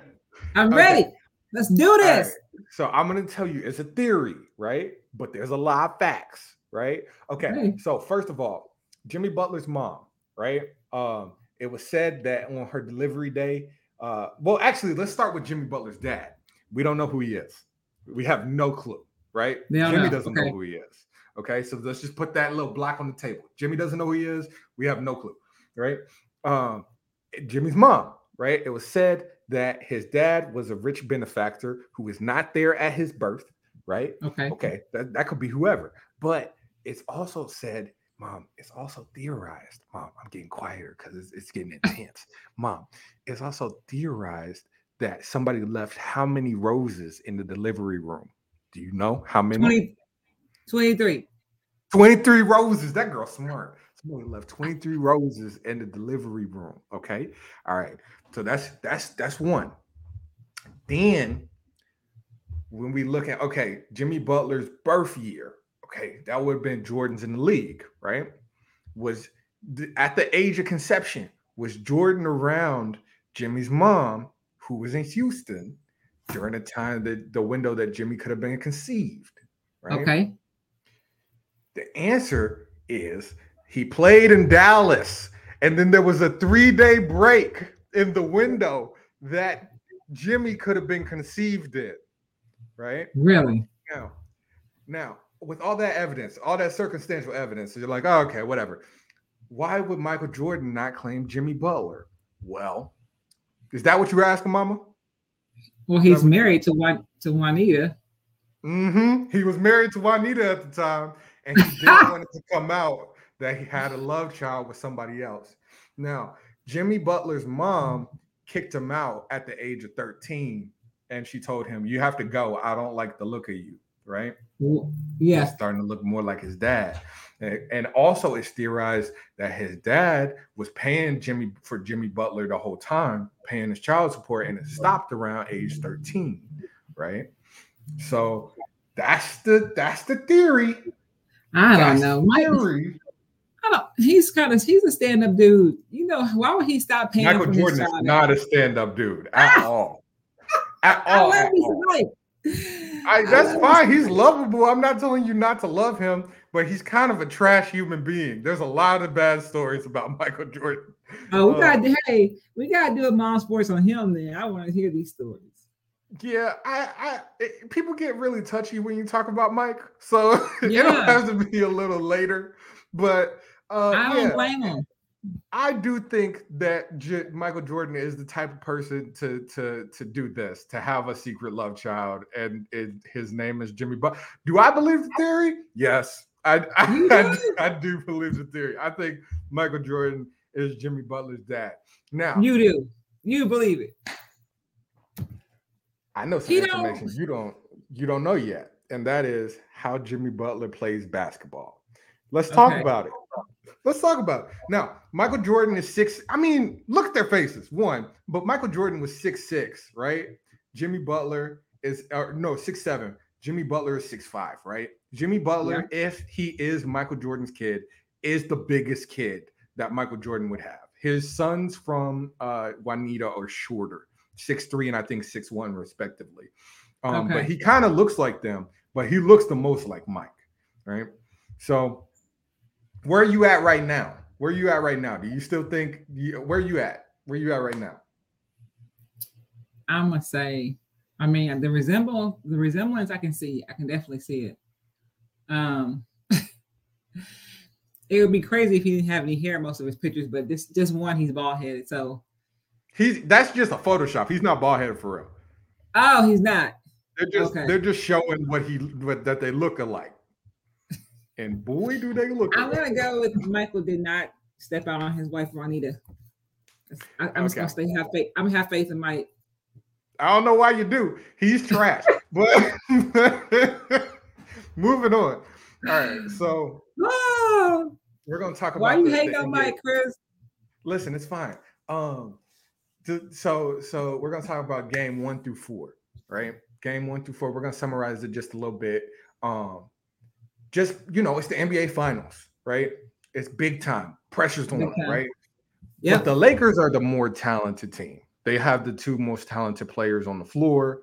I'm okay. ready. Let's do this. right. So I'm to tell you it's a theory, right? But there's a lot of facts, right? Okay. Okay. So first of all, Jimmy Butler's mom, right? Um, it was said that on her delivery day, uh, well, actually, let's start with Jimmy Butler's dad. We don't know who he is. We have no clue, right? Jimmy know. doesn't Okay. know who he is. Okay, so let's just put that little block on the table. Jimmy doesn't know who he is. We have no clue, right? Um, Jimmy's mom, right? It was said that his dad was a rich benefactor who was not there at his birth, right? Okay. Okay, that, that could be whoever. But it's also said, Mom, it's also theorized. Mom, I'm getting quieter because it's, it's getting intense. Mom, it's also theorized that somebody left how many roses in the delivery room? Do you know how many? 20, 23. 23 roses. That girl's smart. Somebody left 23 roses in the delivery room. Okay. All right. So that's that's that's one. Then when we look at okay, Jimmy Butler's birth year, okay, that would have been Jordan's in the league, right? Was th- at the age of conception, was Jordan around Jimmy's mom, who was in Houston during the time that the window that Jimmy could have been conceived, right? Okay. The answer is he played in Dallas, and then there was a three day break in the window that Jimmy could have been conceived in, right? Really? Now, now, with all that evidence, all that circumstantial evidence, you're like, oh, okay, whatever. Why would Michael Jordan not claim Jimmy Butler? Well, is that what you were asking, Mama? Well, he's married to Juan, to Juanita. Mm-hmm. He was married to Juanita at the time, and he didn't want it to come out that he had a love child with somebody else. Now, Jimmy Butler's mom kicked him out at the age of 13, and she told him, You have to go. I don't like the look of you, right? Yeah. He's starting to look more like his dad. And, and also, it's theorized that his dad was paying Jimmy for Jimmy Butler the whole time, paying his child support, and it stopped around age 13, right? So that's the that's the theory. I don't know. the Mike. I don't, he's kind of he's a stand-up dude. You know, why would he stop paying Michael for Jordan his is child? not a stand-up dude at all. At I all. love at all. some I, I that's love fine. He's lovable. I'm not telling you not to love him, but he's kind of a trash human being. There's a lot of bad stories about Michael Jordan. Oh, we Uh, got to hey, we got to do a mom sports on him. Then I want to hear these stories. Yeah, I, I it- people get really touchy when you talk about Mike, so it'll Yeah. have to be a little later. But uh, I don't yeah, blame him. I do think that J- Michael Jordan is the type of person to to to do this, to have a secret love child, and it, his name is Jimmy. But do I believe the theory? Yes, I I, I, I do believe the theory. I think Michael Jordan is Jimmy Butler's dad. Now You do. You believe it. I know some He don't- information you don't you don't know yet, and that is how Jimmy Butler plays basketball. Let's talk Okay. about it. Let's talk about it. Now, Michael Jordan is six. I mean, look at their faces. One, but Michael Jordan was six six, right? Jimmy Butler is or no six seven. Jimmy Butler is six five, right? Jimmy Butler, if he is Michael Jordan's kid, is the biggest kid that Michael Jordan would have. His sons from uh, Juanita are shorter, six three and I think six one respectively. Um, But he kind of looks like them, but he looks the most like Mike, right? So, where are you at right now? Where are you at right now? Do you still think? Where are you at? Where are you at right now? I'm gonna say, I mean, the resemble the resemblance I can see. I can definitely see it. Um, it would be crazy if he didn't have any hair most of his pictures, but this just one, he's bald headed. So, He's that's just a Photoshop. He's not bald headed for real. oh, he's not. They're just Okay. they're just showing what he what that they look alike. And boy, do they look! I'm alike. gonna go with Michael did not step out on his wife Juanita. I, I'm just gonna stay have faith. I'm gonna have faith in Mike. I don't know why you do. He's trash. but moving on. All right, so Oh, we're gonna talk about why you hate on Mike, Chris? Listen, it's fine. Um, so so we're gonna talk about game one through four, right? Game one through four. We're gonna summarize it just a little bit. Um, just you know, it's the NBA Finals, right? It's big time. Pressure's on, time. right? Yeah. But the Lakers are the more talented team. They have the two most talented players on the floor.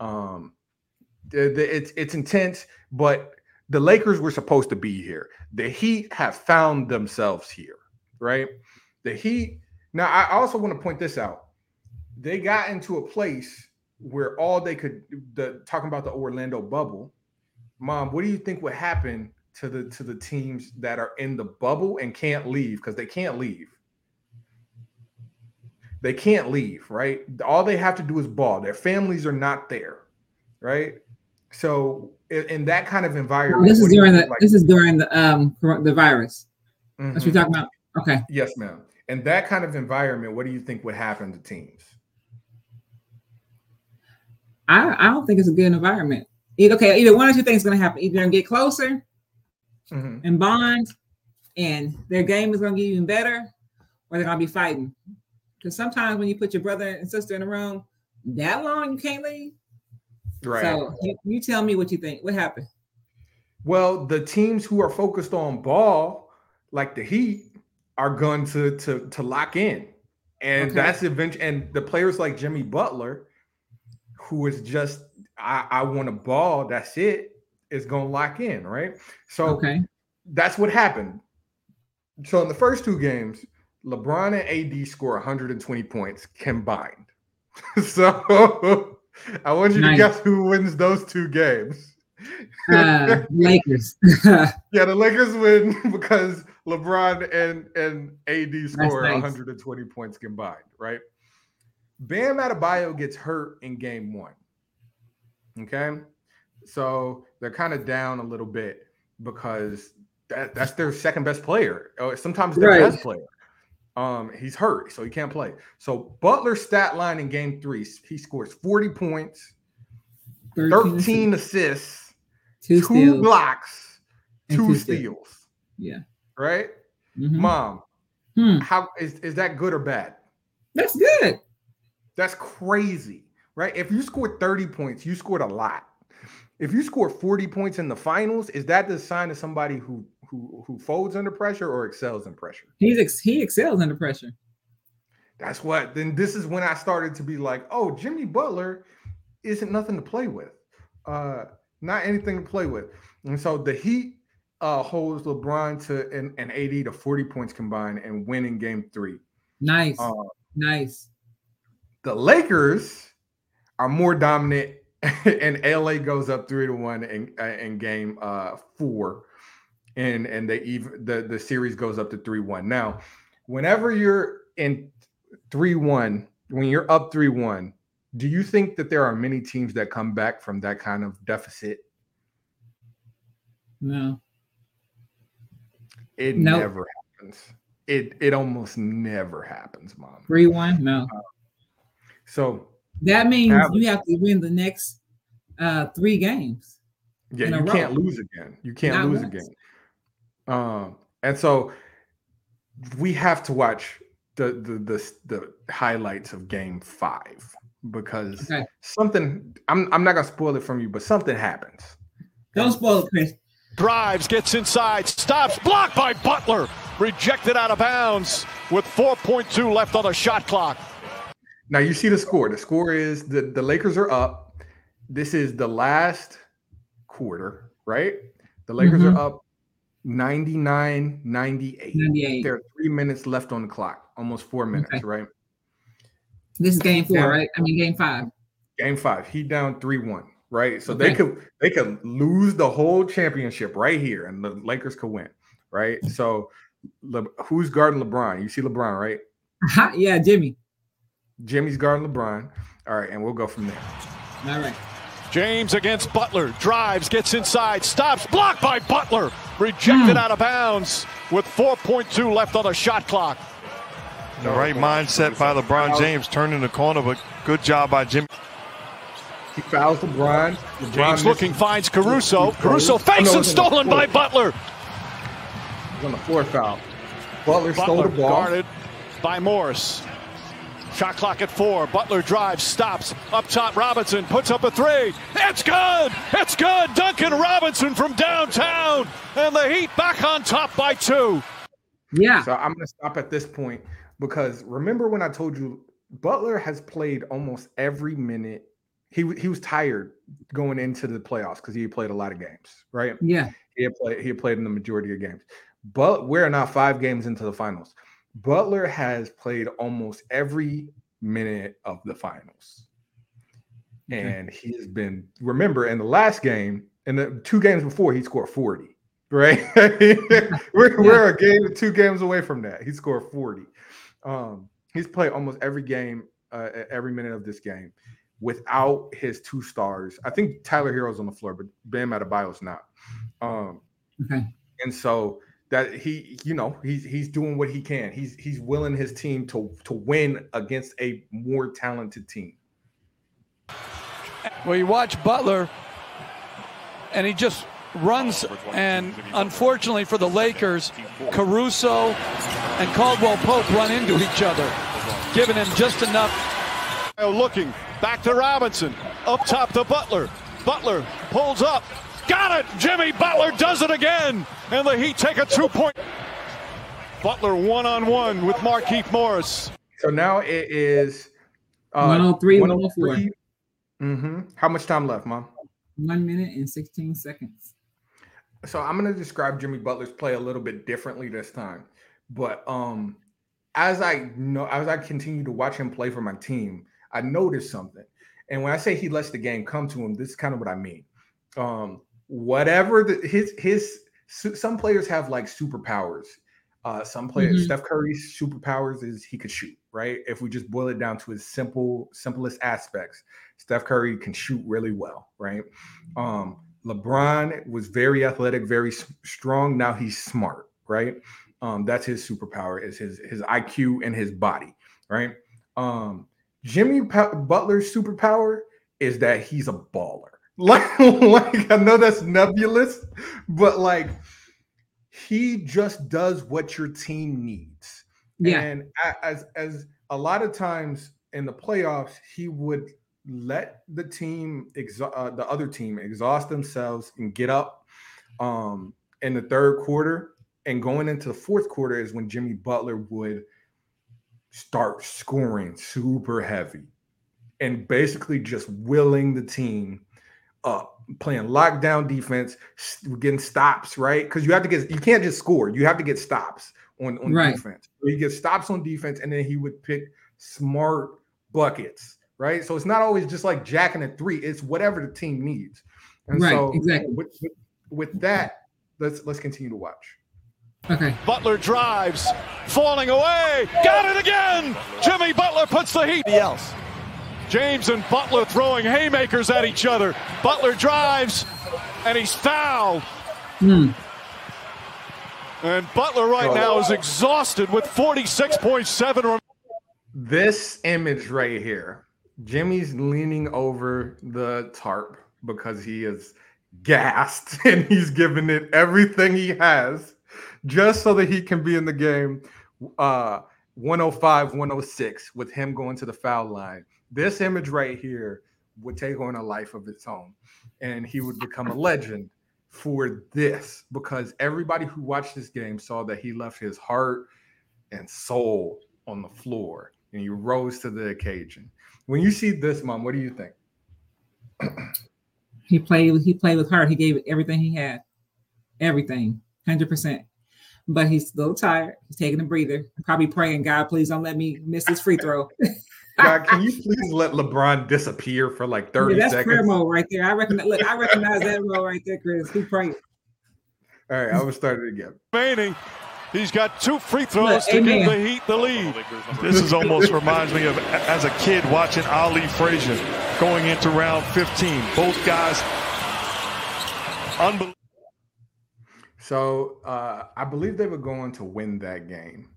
Um, the- the- it's it's intense, but the Lakers were supposed to be here. The Heat have found themselves here, right? The Heat. Now, I also want to point this out. They got into a place where all they could. The talking about the Orlando bubble. Mom, what do you think would happen to the to the teams that are in the bubble and can't leave because they can't leave? They can't leave, right? All they have to do is ball. Their families are not there, right? So in, in that kind of environment. This is what do you during the like- this is during the um the virus. That's what you're talking about. Okay. Yes, ma'am. In that kind of environment, what do you think would happen to teams? I, I don't think it's a good environment. Either, okay, either one or two things is going to happen. Either they're going to get closer Mhm. and bond, and their game is going to get even better, or they're going to be fighting. Because sometimes when you put your brother and sister in a room that long, you can't leave. Right. So you, you tell me what you think. What happened? Well, the teams who are focused on ball, like the Heat, are going to to to lock in, and Okay. that's eventually. And the players like Jimmy Butler, who is just I, I want a ball, that's it, is going to lock in, right? So Okay. that's what happened. So in the first two games, LeBron and AD score 120 points combined. so I want you Nice. to guess who wins those two games. Uh, Lakers. Yeah, the Lakers win because LeBron and and AD score nice. 120 points combined, right? Bam Adebayo gets hurt in game one. Okay, so they're kind of down a little bit because that, that's their second best player, or sometimes their Right. best player. Um, he's hurt, so he can't play. So Butler's stat line in game three, he scores 40 points, 13 assists, two two blocks, two two steals. steals. Yeah. Right, Mhm. mom. Hmm. How is is that good or bad? That's good. That's crazy, right? If you scored 30 points, you scored a lot. If you score 40 points in the finals, is that the sign of somebody who who who folds under pressure or excels in pressure? He's ex- he excels under pressure. That's what. Then this is when I started to be like, oh, Jimmy Butler isn't nothing to play with. Uh, not anything to play with. And so the Heat uh holds LeBron to an, and AD to 40 points combined and win in game three. Nice. Uh, nice. the Lakers are more dominant, and LA goes up three to one in, uh, in game uh, four, and and they even the the series goes up to three one. Now, whenever you're in three one, when you're up three one, do you think that there are many teams that come back from that kind of deficit? No. It Nope. never happens. It it almost never happens, mom. Three one. No. So That means Average. you have to win the next uh three games. Yeah, you can't row. lose again. You can't Not lose once. again. Um, and so we have to watch the the the, the highlights of game five because Okay. something I'm I'm not gonna spoil it from you, but something happens. Don't spoil it, Chris. Drives, gets inside, stops, blocked by Butler. Rejected out of bounds with 4.2 left on the shot clock. Now you see the score. The score is the, the Lakers are up. This is the last quarter, right? The Lakers Mhm. are up 99 98. 98. There are three minutes left on the clock, almost four minutes, Okay. right? This is game four, Yeah. right? I mean game five. Game five, he down 3 1, right? So they could they could lose the whole championship right here, and the Lakers could win, right? Mm. So Le, who's guarding LeBron? You see LeBron, right? Ha, yeah, Jimmy. Jimmy's guarding LeBron. All right, and we'll go from there. All right. James against Butler. Drives, gets inside, stops, blocked by Butler. Rejected hmm. out of bounds with 4.2 left on the shot clock. The right mindset by LeBron James turning the corner, but good job by Jimmy. He fouls LeBron. LeBron James looking, finds Caruso. Caruso Oh, fakes no, and it's on the stolen by. Butler. He's on the floor foul. Butler, stole Butler the ball. guarded by Morris. Shot clock at four. Butler drives, stops. Up top, Robinson puts up a three. It's good. It's good. Duncan Robinson from downtown. And the Heat back on top by two. Yeah. So I'm going to stop at this point because remember when I told you Butler has played almost every minute. He he was tired going into the playoffs because he played a lot of games, right? Yeah. He had played he had played in the majority of games. But we're now five games into the finals. Butler has played almost every minute of the finals. Okay. And he has been remember in the last game, in the two games before, he scored 40. Right? we're, we're a game, two games away from that. He scored 40. Um, he's played almost every game, uh, every minute of this game. Without his two stars. I think Tyler Herro's on the floor, but Bam Adebayo's not. Um, Okay. and so that he, you know, he's he's doing what he can. He's he's willing his team to to win against a more talented team. Well, you watch Butler, and he just runs. And unfortunately for the Lakers, Caruso and Caldwell Pope run into each other, giving him just enough. Looking back to Robinson. Up top to Butler. Butler pulls up. Got it! Jimmy Butler does it again. And the Heat take a two point. Butler one on one with Markieff Morris. So now it is uh, 103, 104. Mm-hmm. How much time left, Mom? One minute and 16 seconds. So I'm going to describe Jimmy Butler's play a little bit differently this time. But um, as I know, as I continue to watch him play for my team, I noticed something. And when I say he lets the game come to him, this is kind of what I mean. Um, whatever the, his his some players have like superpowers. Uh, some players, Mhm. Steph Curry's superpowers is he could shoot, right? If we just boil it down to his simple, simplest aspects, Steph Curry can shoot really well, right? Um, LeBron was very athletic, very strong. Now he's smart, right? Um, that's his superpower is his his IQ and his body, right? Um, Jimmy Pa- Butler's superpower is that he's a baller. Like, like I know that's nebulous, but like he just does what your team needs. Yeah. And as as a lot of times in the playoffs, he would let the team exa- uh, the other team exhaust themselves and get up um in the third quarter and going into the fourth quarter is when Jimmy Butler would start scoring super heavy and basically just willing the team up, playing lockdown defense, getting stops, right? Because you have to get you can't just score, you have to get stops on, on Right. defense. So he gets stops on defense, and then he would pick smart buckets, right? So it's not always just like jacking a three, it's whatever the team needs. And Right, so exactly. with, with, with that, let's let's continue to watch. Okay. Butler drives, falling away. Got it again. Jimmy Butler puts the heat. else. James and Butler throwing haymakers at each other. Butler drives, and he's fouled. Hmm. And Butler right now is exhausted with 46.7 rem- This image right here, Jimmy's leaning over the tarp because he is gassed and he's giving it everything he has just so that he can be in the game uh 105 106 with him going to the foul line. This image right here would take on a life of its own and he would become a legend for this because everybody who watched this game saw that he left his heart and soul on the floor and he rose to the occasion. When you see this, mom, what do you think? He played. He played with heart. He gave everything he had, everything, hundred percent. But he's a little tired. He's taking a breather. Probably praying, God, please don't let me miss this free throw. God, can you please let LeBron disappear for like 30 Yeah, that's prayer mode right there. I recognize. Look, I recognize that role right there, Chris. He praying. All right, I'm gonna start it again. remaining. He's got two free throws Look, to give the Heat the lead. This is almost reminds me of as a kid watching Ali Frazier going into round 15. Both guys unbelievable. So uh, I believe they were going to win that game.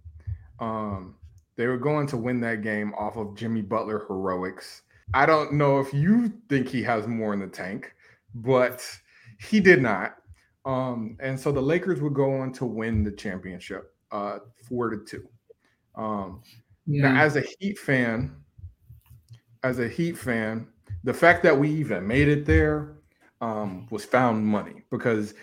Um, they were going to win that game off of Jimmy Butler heroics. I don't know if you think he has more in the tank, but he did not. Um, and so the Lakers would go on to win the championship, uh, four to two. Um, Now, as a Heat fan, as a Heat fan, the fact that we even made it there um, was found money because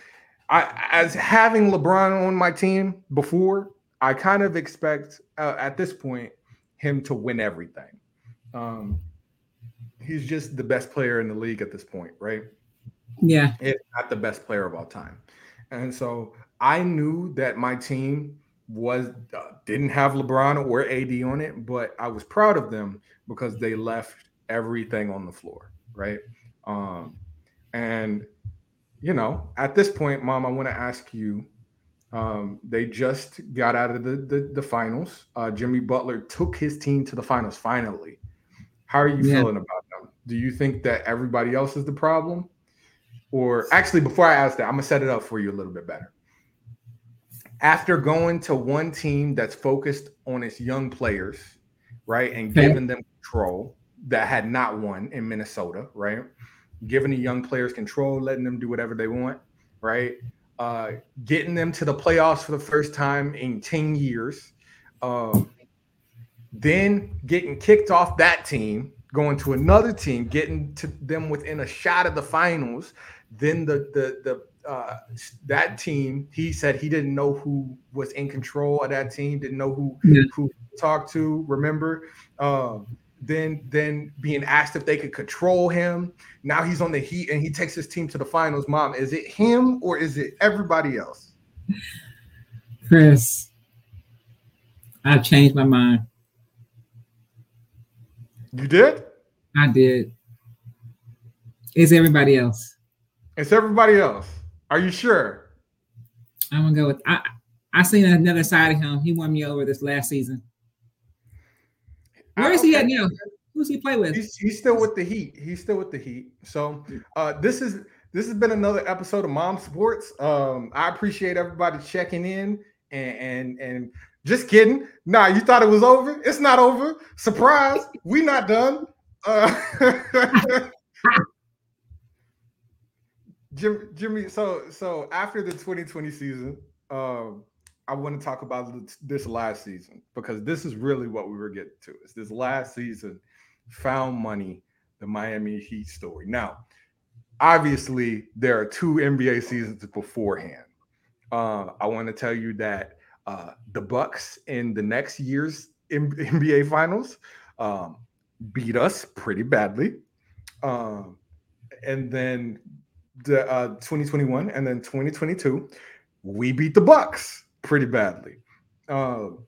I, as having LeBron on my team before, I kind of expect uh, at this point him to win everything. Um, he's just the best player in the league at this point, right? Yeah. if not the best player of all time. And so I knew that my team was uh, didn't have LeBron or AD on it, but I was proud of them because they left everything on the floor, right? Um, and you know, at this point, Mom, I want to ask you. Um, they just got out of the the, the finals. Uh, Jimmy Butler took his team to the finals finally. How are you Yeah. feeling about them? do you think that everybody else is the problem? Or actually, before I ask that, I'm gonna set it up for you a little bit better. After going to one team that's focused on its young players, right, and Okay. giving them control that had not won in Minnesota, right? Giving the young players control, letting them do whatever they want, right? Uh, getting them to the playoffs for the first time in 10 years. Um, then getting kicked off that team, going to another team, getting to them within a shot of the finals. Then the the the uh, that team, he said he didn't know who was in control of that team, didn't know who Yeah. who talked to. Remember, um, then then being asked if they could control him. Now he's on the Heat and he takes his team to the finals. Mom, is it him or is it everybody else? Chris, I've changed my mind. You did? I did. It's everybody else. It's everybody else. Are you sure? I'm gonna go with I. I seen another side of him. He won me over this last season. Where is he at now? Who's he play with? He's, he's still with the Heat. He's still with the Heat. So uh, this is this has been another episode of Mom Sports. Um, I appreciate everybody checking in and and and just kidding. Nah, you thought it was over? It's not over. Surprise, we not done. Uh, Jimmy, Jimmy, so so after the 2020 season, um, I want to talk about this last season because this is really what we were getting to. Is this last season found money, the Miami Heat story. Now, obviously, there are two NBA seasons beforehand. Uh, I want to tell you that uh, the Bucks in the next year's M- NBA Finals um, beat us pretty badly, um, and then the uh, 2021 and then 2022, we beat the Bucks pretty badly. Um,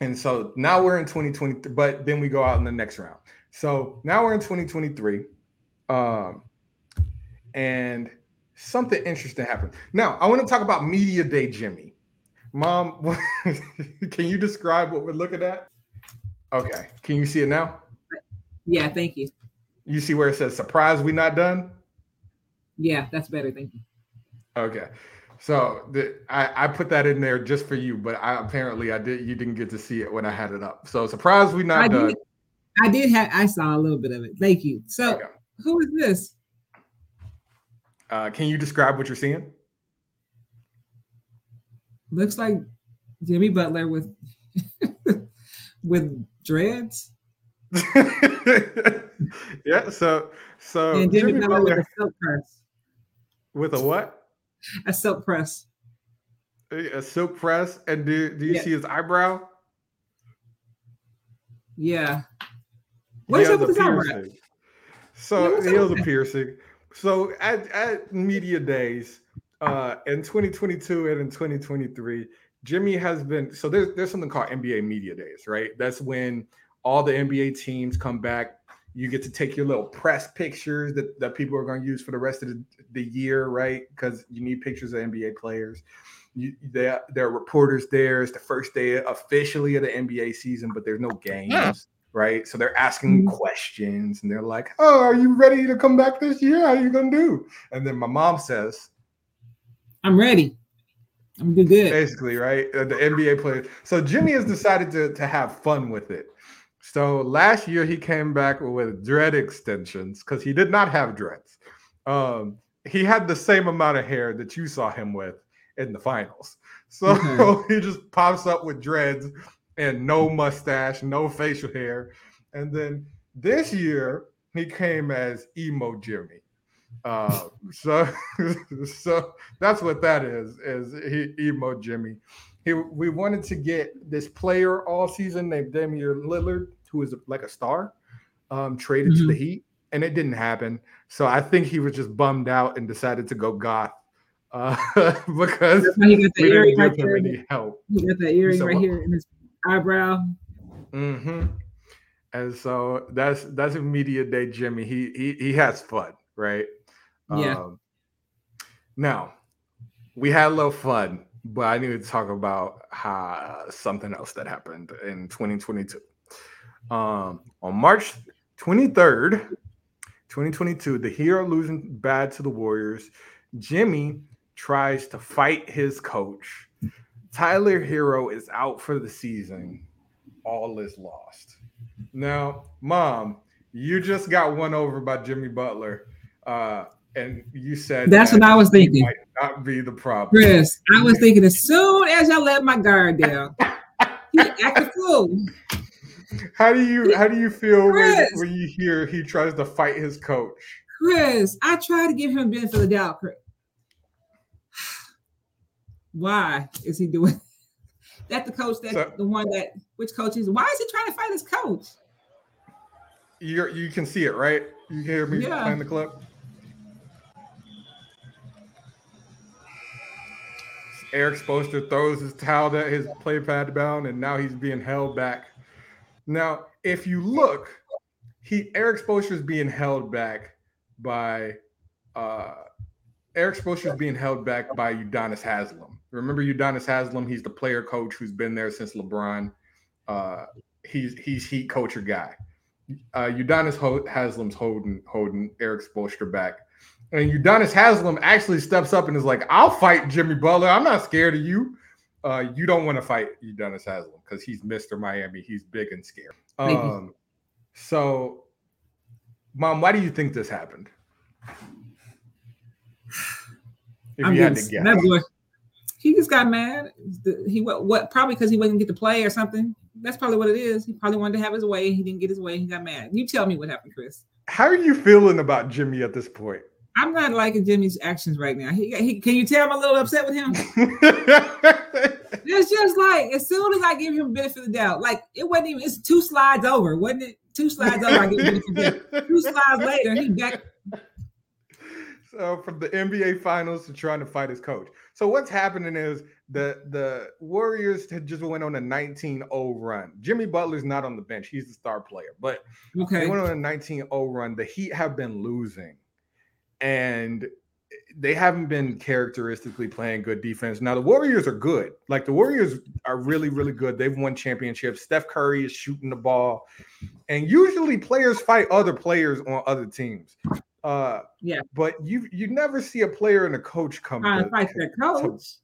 and so now we're in 2020, but then we go out in the next round. So now we're in 2023. Um, and something interesting happened. Now I want to talk about Media Day Jimmy. Mom, can you describe what we're looking at? Okay. Can you see it now? Yeah, thank you. You see where it says surprise, we not done? Yeah, that's better. Thank you. Okay. So the, I, I put that in there just for you, but I apparently I did you didn't get to see it when I had it up. So surprise, we not I done. did. I did have. I saw a little bit of it. Thank you. So, Okay. who is this? Uh, can you describe what you're seeing? Looks like Jimmy Butler with with dreads yeah. So so and Jimmy, Jimmy Butler, with a silk press. with a what? A silk press. A silk press. And do do you Yeah. see his eyebrow? Yeah. He What's up with his eyebrow? So he has a piercing. So at, at media days, uh, in 2022 and in 2023, Jimmy has been so there's there's something called NBA media days, right? That's when all the NBA teams come back. You get to take your little press pictures that, that people are going to use for the rest of the, the year, right? Because you need pictures of NBA players. You, there, there are reporters there. It's the first day officially of the NBA season, but there's no games, right? So they're asking Mhm. questions and they're like, "Oh, are you ready to come back this year? How are you gonna do?" And then my mom says, I'm ready. I'm good. Good. basically, right? uh, The NBA players. So Jimmy has decided to, to have fun with it. So last year he came back with dread extensions because he did not have dreads. Um, he had the same amount of hair that you saw him with in the finals. So Okay. he just pops up with dreads and no mustache, no facial hair. And then this year he came as emo Jimmy. Uh, so so that's what that is is he, emo Jimmy. He, we wanted to get this player all season named Damian Lillard, who is like a star, um, traded to the Heat, and it didn't happen. So I think he was just bummed out and decided to go goth uh, because he got the earring right give there. any help. He got that earring right here in his eyebrow. hmm And so that's that's media day, Jimmy. He he he has fun, right? Yeah. Um, now we had a little fun, but I need to talk about how, something else that happened in 2022. Um, on March 23rd, 2022, the Heat are losing bad to the Warriors. Jimmy tries to fight his coach. Tyler Herro is out for the season. All is lost. Now, mom, you just got won over by Jimmy Butler. Uh, and you said that's that what I was thinking. Might not be the problem. Chris, I was thinking as soon as I let my guard down, he acted fool. How do you how do you feel when, when you hear he tries to fight his coach? Chris, I try to give him benefit of the doubt. Chris. Why is he doing that? The coach that So- the one that which coach is why is he trying to fight his coach? You you can see it, right? You hear me Yeah. playing the clip. Erik Spoelstra throws his towel at his play pad down, and now he's being held back. Now, if you look, he Erik Spoelstra is being held back by uh Erik Spoelstra is being held back by Udonis Haslem. Remember Udonis Haslem? He's the player coach who's been there since LeBron. Uh, he's he's Heat or guy. Uh, Udonis Ho- Haslem's holding holding Erik Spoelstra back, and Udonis Haslem actually steps up and is like, "I'll fight Jimmy Butler. I'm not scared of you. Uh, you don't want to fight Udonis Haslem because he's Mr. Miami. He's big and scared." Thank you. Um, so, mom, why do you think this happened? If I'm you had to guess. that boy, he just got mad. He what, what probably because he wasn't get to play or something. That's probably what it is. He probably wanted to have his way. He didn't get his way. He got mad. You tell me what happened, Chris. How are you feeling about Jimmy at this point? I'm not liking Jimmy's actions right now. He, he can you tell I'm a little upset with him? It's just like as soon as I give him a benefit of the doubt, like it wasn't even. It's two slides over, wasn't it? Two slides over. I give him benefit of the doubt. Two slides later, he back. So from the NBA finals to trying to fight his coach. So what's happening is the the Warriors had just went on a 19-0 run. Jimmy Butler's not on the bench. He's the star player. But Okay. they went on a 19-0 run. The Heat have been losing. And they haven't been characteristically playing good defense. Now the Warriors are good. Like the Warriors are really, really good. They've won championships. Steph Curry is shooting the ball, and usually players fight other players on other teams. Uh, Yeah. but you you never see a player and a coach come. Trying to to- fight their coach.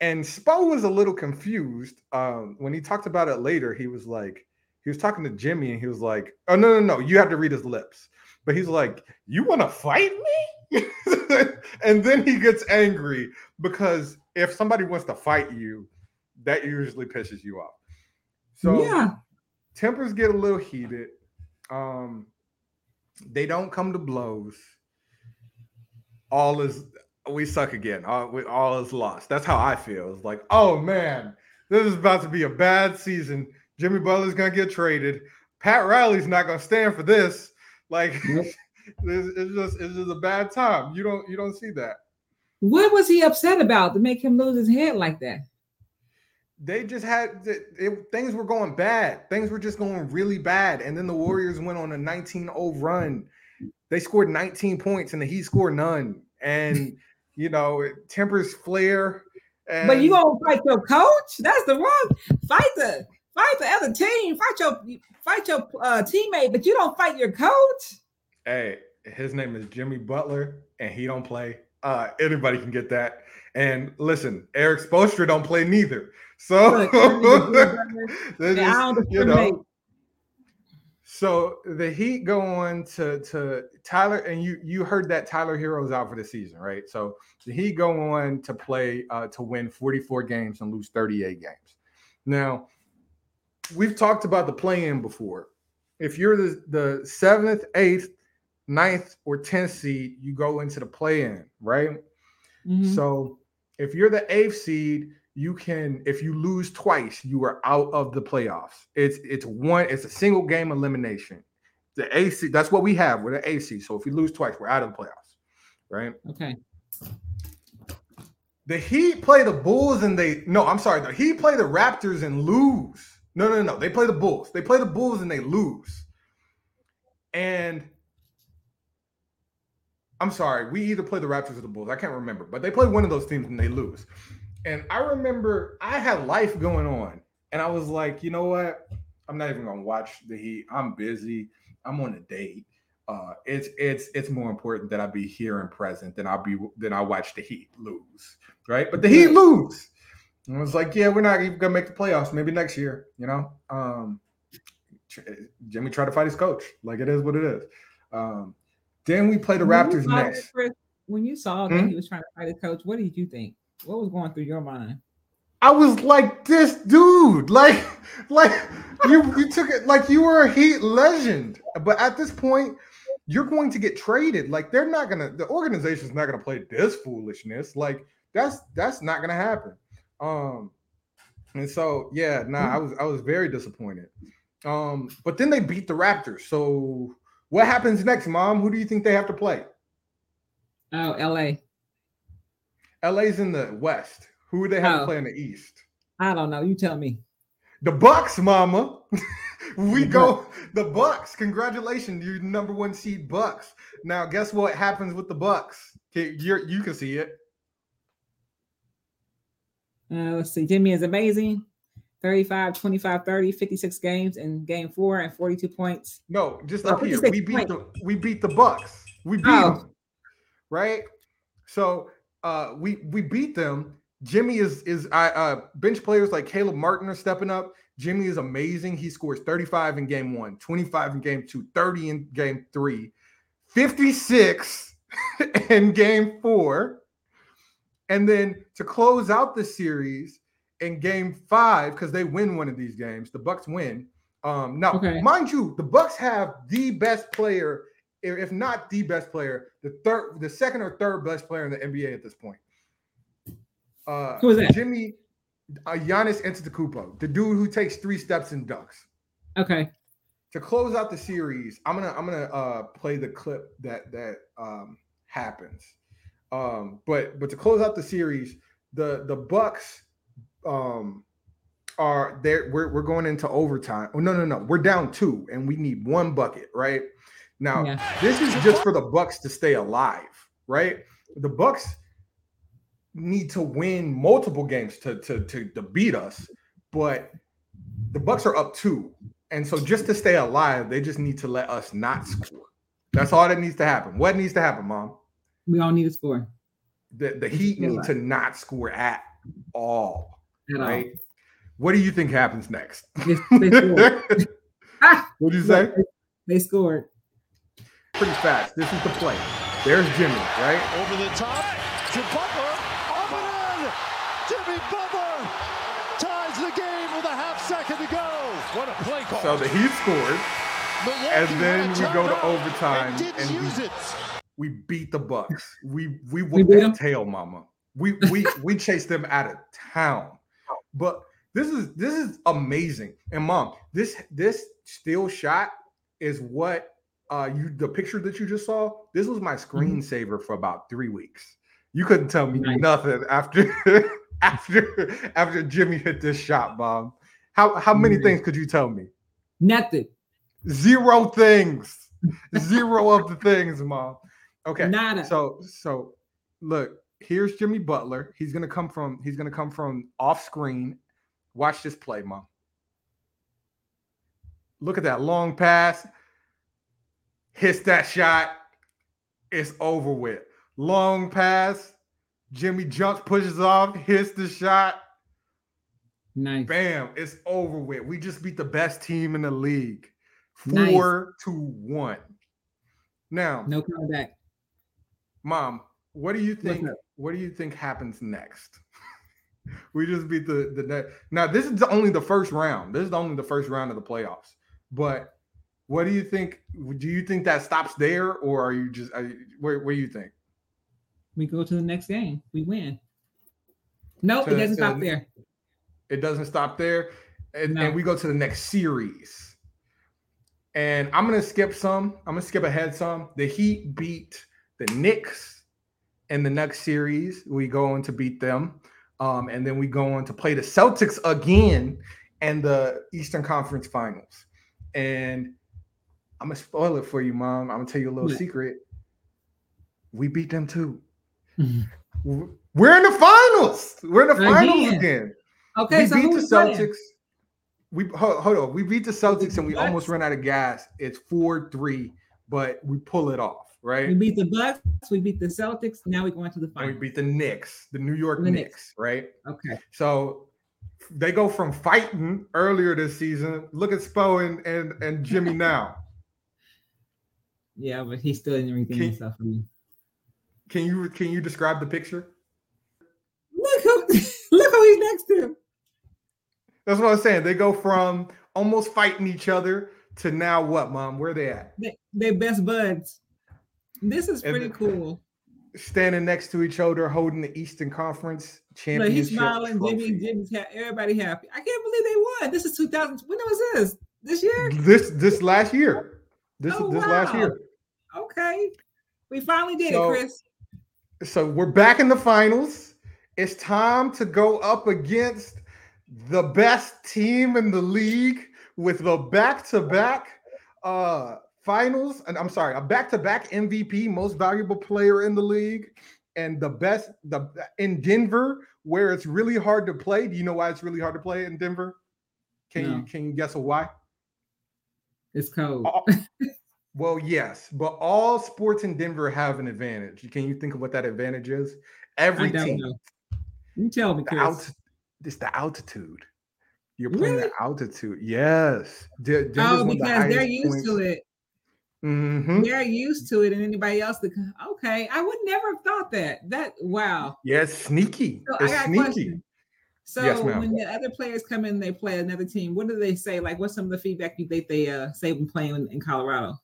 and Spo was a little confused um, when he talked about it later. He was like, he was talking to Jimmy, and he was like, "Oh no, no, no! You have to read his lips." But he's like, "You want to fight me?" and then he gets angry because if somebody wants to fight you, that usually pisses you off. So yeah. tempers get a little heated. Um, they don't come to blows. All is we suck again. All, we, all is lost. That's how I feel. It's like, oh man, this is about to be a bad season. Jimmy Butler's gonna get traded. Pat Riley's not gonna stand for this. Like, it's just it's just a bad time. You don't you don't see that. What was he upset about to make him lose his head like that? they just had it, it- things were going bad. Things were just going really bad. And then the Warriors went on a 19-0 run. They scored 19 points and the Heat scored none. And you know, it tempers flare. And But you gonna fight your coach? That's the wrong. Fight the fight the other team. Fight your fight your uh, teammate, but you don't fight your coach. hey, his name is Jimmy Butler, and he don't play. Uh, anybody can get that. And listen, Erik Spoelstra don't play neither. So Look, I need to do better. they're Yeah, I just, don't you know. So the Heat go on to to Tyler, and you you heard that Tyler Herro's out for the season, right? So the Heat go on to play uh, to win 44 games and lose 38 games. Now we've talked about the play-in before. If you're the the seventh, eighth, ninth, or tenth seed, you go into the play-in, right? Mhm. So if you're the eighth seed, you can if you lose twice, you are out of the playoffs. It's it's one, it's a single game elimination. The AC, that's what we have. We're the AC. So if you lose twice, we're out of the playoffs. Right. Okay. The Heat play the Bulls and they no, I'm sorry, the Heat play the Raptors and lose. No, no, no. They play the Bulls. They play the Bulls and they lose. And I'm sorry, we either play the Raptors or the Bulls. I can't remember, but they play one of those teams and they lose. And I remember I had life going on, and I was like, you know what? I'm not even gonna watch the Heat. I'm busy. I'm on a date. uh, it's it's it's more important that I be here and present than I'll be than I watch the Heat lose, right? But the Heat lose. And I was like, yeah, we're not even gonna make the playoffs. Maybe next year, you know. Um, Jimmy tried to fight his coach. Like it is what it is. Um, then we play the When Raptors next. that, Chris, when you saw that Hmm? he was trying to fight his coach, what did you think? What was going through your mind? I was like, this dude, like, like you you took it like you were a Heat legend, but at this point, you're going to get traded. Like they're not gonna, the organization's not gonna play this foolishness. Like that's that's not gonna happen. Um, and so yeah, nah, I was I was very disappointed. Um, but then they beat the Raptors. So what happens next, Mom? Who do you think they have to play? Oh, L.A. LA's in the West. Who would they have to Oh. play in the East? I don't know. You tell me. The Bucks, mama. we go the Bucks. Congratulations, you number one seed Bucks. Now, guess what happens with the Bucks? You're, you can see it. Uh, let's see. Jimmy is amazing. 35, 25, 30, 56 games in game four and 42 points. No, just Oh, here. We beat the we beat the Bucks. We beat Oh. them, right? So uh, we we beat them. Jimmy is is I uh, bench players like Caleb Martin are stepping up. Jimmy is amazing. He scores 35 in game one, 25 in game two, 30 in game three, 56 in game four. And then to close out the series in game five, because they win one of these games, the Bucks win. Um, now, Okay. mind you, the Bucks have the best player, if not the best player, the third, the second or third best player in the NBA at this point. Uh, Who is that? Jimmy, uh, Giannis Antetokounmpo, the dude who takes three steps and ducks. Okay. To close out the series, I'm gonna I'm gonna uh, play the clip that that um, happens. Um, but but to close out the series, the the Bucks um, are there. We're we're going into overtime. Oh no no no, we're down two, and we need one bucket right now. Yeah. This is just for the Bucks to stay alive, right? The Bucks need to win multiple games to to to, to beat us, but the Bucks are up two, and so just to stay alive, they just need to let us not score. That's all that needs to happen. What needs to happen, Mom? We all need a score. The the Heat need to not score at all, At all. right? What do you think happens next? They, they scored. What do you say? they scored. Pretty fast. This is the play. There's Jimmy, right? Over the top to Butler. Up and in. Jimmy Butler ties the game with a half second to go. What a play call. So the Heat scored, Milwaukee and then we go to overtime, and didn't and we use it. We beat the Bucks. We we We whooped 'em? tail, mama. We we we chased them out of town. But this is this is amazing. And mom, this this still shot is what uh you the picture that you just saw. This was my screensaver for about three weeks. You couldn't tell me Nice. nothing after after after Jimmy hit this shot, mom. How how many things could you tell me? Nothing. Zero things. Zero of the things, mom. Okay. Nada. So so look, here's Jimmy Butler. He's gonna come from he's gonna come from off screen. Watch this play, mom. Look at that long pass. Hits that shot. It's over with. Long pass. Jimmy jumps, pushes off, hits the shot. Nice. Bam, it's over with. We just beat the best team in the league. Nice. Four to one. Now, No coming back. Mom, what do you think? What do you think happens next? we just beat the the net. Now this is only the first round. This is only the first round of the playoffs. But what do you think? Do you think that stops there, or are you just are you, where? Where do you think? We go to the next game. We win. Nope, To- it doesn't stop the- there. It doesn't stop there, and, No. and we go to the next series. And I'm gonna skip some. I'm gonna skip ahead some. The Heat beat the Knicks in the next series. We go on to beat them, um, and then we go on to play the Celtics again and the Eastern Conference Finals. And I'm gonna spoil it for you, Mom. I'm gonna tell you a little What? secret. We beat them too. Mhm. We're in the finals. We're in the finals Again. again Okay, we so beat the we playing? Celtics. We hold, hold on. We beat the Celtics and we What? almost run out of gas. It's four three. but we pull it off, right? We beat the Bucks, we beat the Celtics. Now we go going to the And we beat the Knicks, the New York The Knicks, Knicks. right? Okay. So they go from fighting earlier this season. Look at Spo and and, and Jimmy now. Yeah, but he's still in everything Can- himself for me. Can you can you describe the picture? Look who look who he's next to. That's what I'm saying. They go from almost fighting each other to now what, mom? Where they at? They, they best buds. This is pretty cool. Standing next to each other, holding the Eastern Conference championship. he's smiling. Jimmy. Jimmy's happy. Everybody happy. I can't believe they won. This is 2000. When was this? This year? This this last year. This Oh, this last wow. year. Okay. We finally did So- it, Chris. So we're back in the finals. It's time to go up against the best team in the league with the back-to-back uh finals. And I'm sorry, a back-to-back MVP, most valuable player in the league, and the best the in Denver, where it's really hard to play. Do you know why it's really hard to play in Denver? Can you can you guess a why? It's cold. All- well, yes, but all sports in Denver have an advantage. Can you think of what that advantage is? Every team, know. You tell me, Chris. it's the altitude. You're playing Really? the altitude. Yes. Denver's Oh, of the because they're used to it. Mhm. They're used to it, and anybody else that okay, I would never have thought that. That wow. Yeah, it's sneaky. So I got sneaky. So Yes, when the other players come in, they play another team. What do they say? Like, what's some of the feedback you think they uh, say when playing in, in Colorado?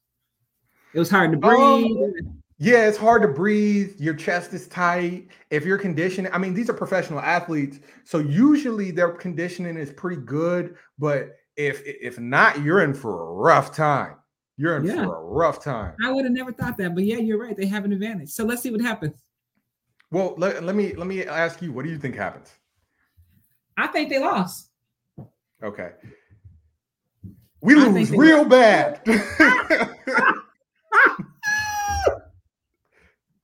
It was hard to breathe. Um, Yeah, it's hard to breathe. Your chest is tight. If you're conditioning, I mean, these are professional athletes, so usually their conditioning is pretty good. But if if not, you're in for a rough time. You're in Yeah. for a rough time. I would have never thought that, but yeah, you're right. They have an advantage. So let's see what happens. Well, let, let me let me ask you, what do you think happens? I think they lost. Okay. We I lose real bad.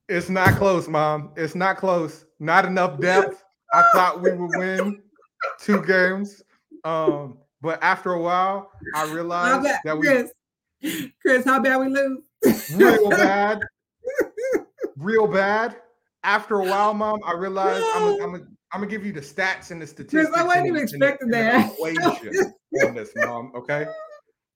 it's not close, mom. It's not close. Not enough depth. I thought we would win two games. Um, but after a while, I realized that we Chris? Chris, how bad we lose? real bad, real bad. After a while, mom, I realized I'm gonna I'm gonna I'm gonna give you the stats and the statistics. Chris, I wasn't even the- and the- expecting that. Equation on this, mom. Okay,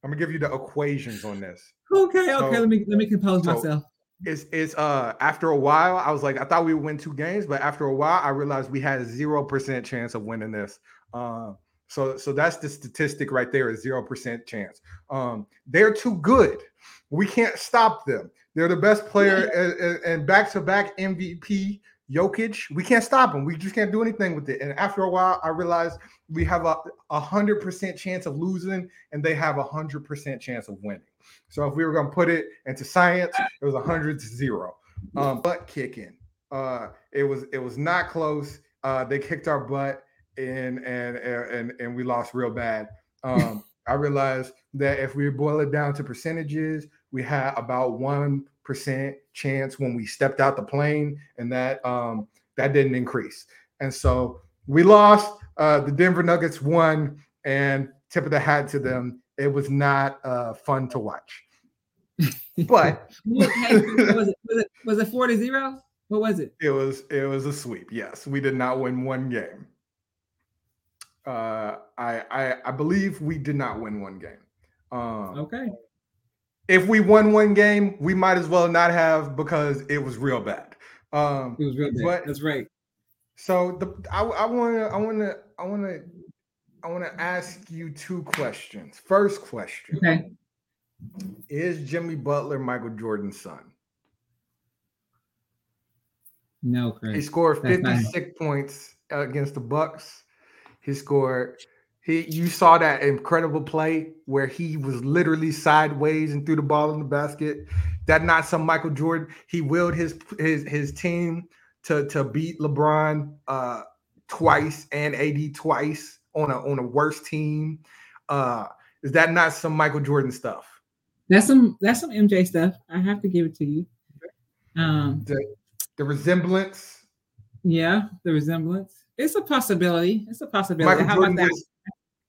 I'm gonna give you the equations on this. Okay, okay. Let me let me compose so- myself. It's it's uh after a while, I was like, I thought we would win two games, but after a while, I realized we had a zero percent chance of winning this. Um, so so that's the statistic right there, is zero percent chance. Um, they're too good. We can't stop them. They're the best player and- and- and back-to-back MVP Jokic. We can't stop them. We just can't do anything with it. And after a while, I realized we have a a hundred percent chance of losing, and they have a hundred percent chance of winning. So if we were going to put it into science, it was a hundred to zero. Um, butt kicking. Uh, it was it was not close. Uh, they kicked our butt and and and and we lost real bad. Um, I realized that if we boil it down to percentages, we had about one percent chance when we stepped out the plane, and that um, that didn't increase. And so we lost. Uh, the Denver Nuggets won, and tip of the hat to them. It was not uh, fun to watch. But Hey, what was it was it was it four to zero? What was it? it was it was a sweep. Yes, we did not win one game. Uh, I I, I believe we did not win one game. Um, Okay. if we won one game, we might as well not have because it was real bad. Um, It was real bad. But- That's right. so the I I want to I want to I want to I want to ask you two questions. First question: Okay. Is Jimmy Butler Michael Jordan's son? No, He scored That's not him. 56 points against the Bucks. He scored. He you saw that incredible play where he was literally sideways and threw the ball in the basket. That not some Michael Jordan. He willed his his his team to to beat LeBron uh twice and AD twice on a on a worse team. Uh is that not some Michael Jordan stuff? That's some that's some MJ stuff. I have to give it to you. Um, The resemblance. yeah, the resemblance. It's a possibility. It's a possibility. Michael How Jordan about that? was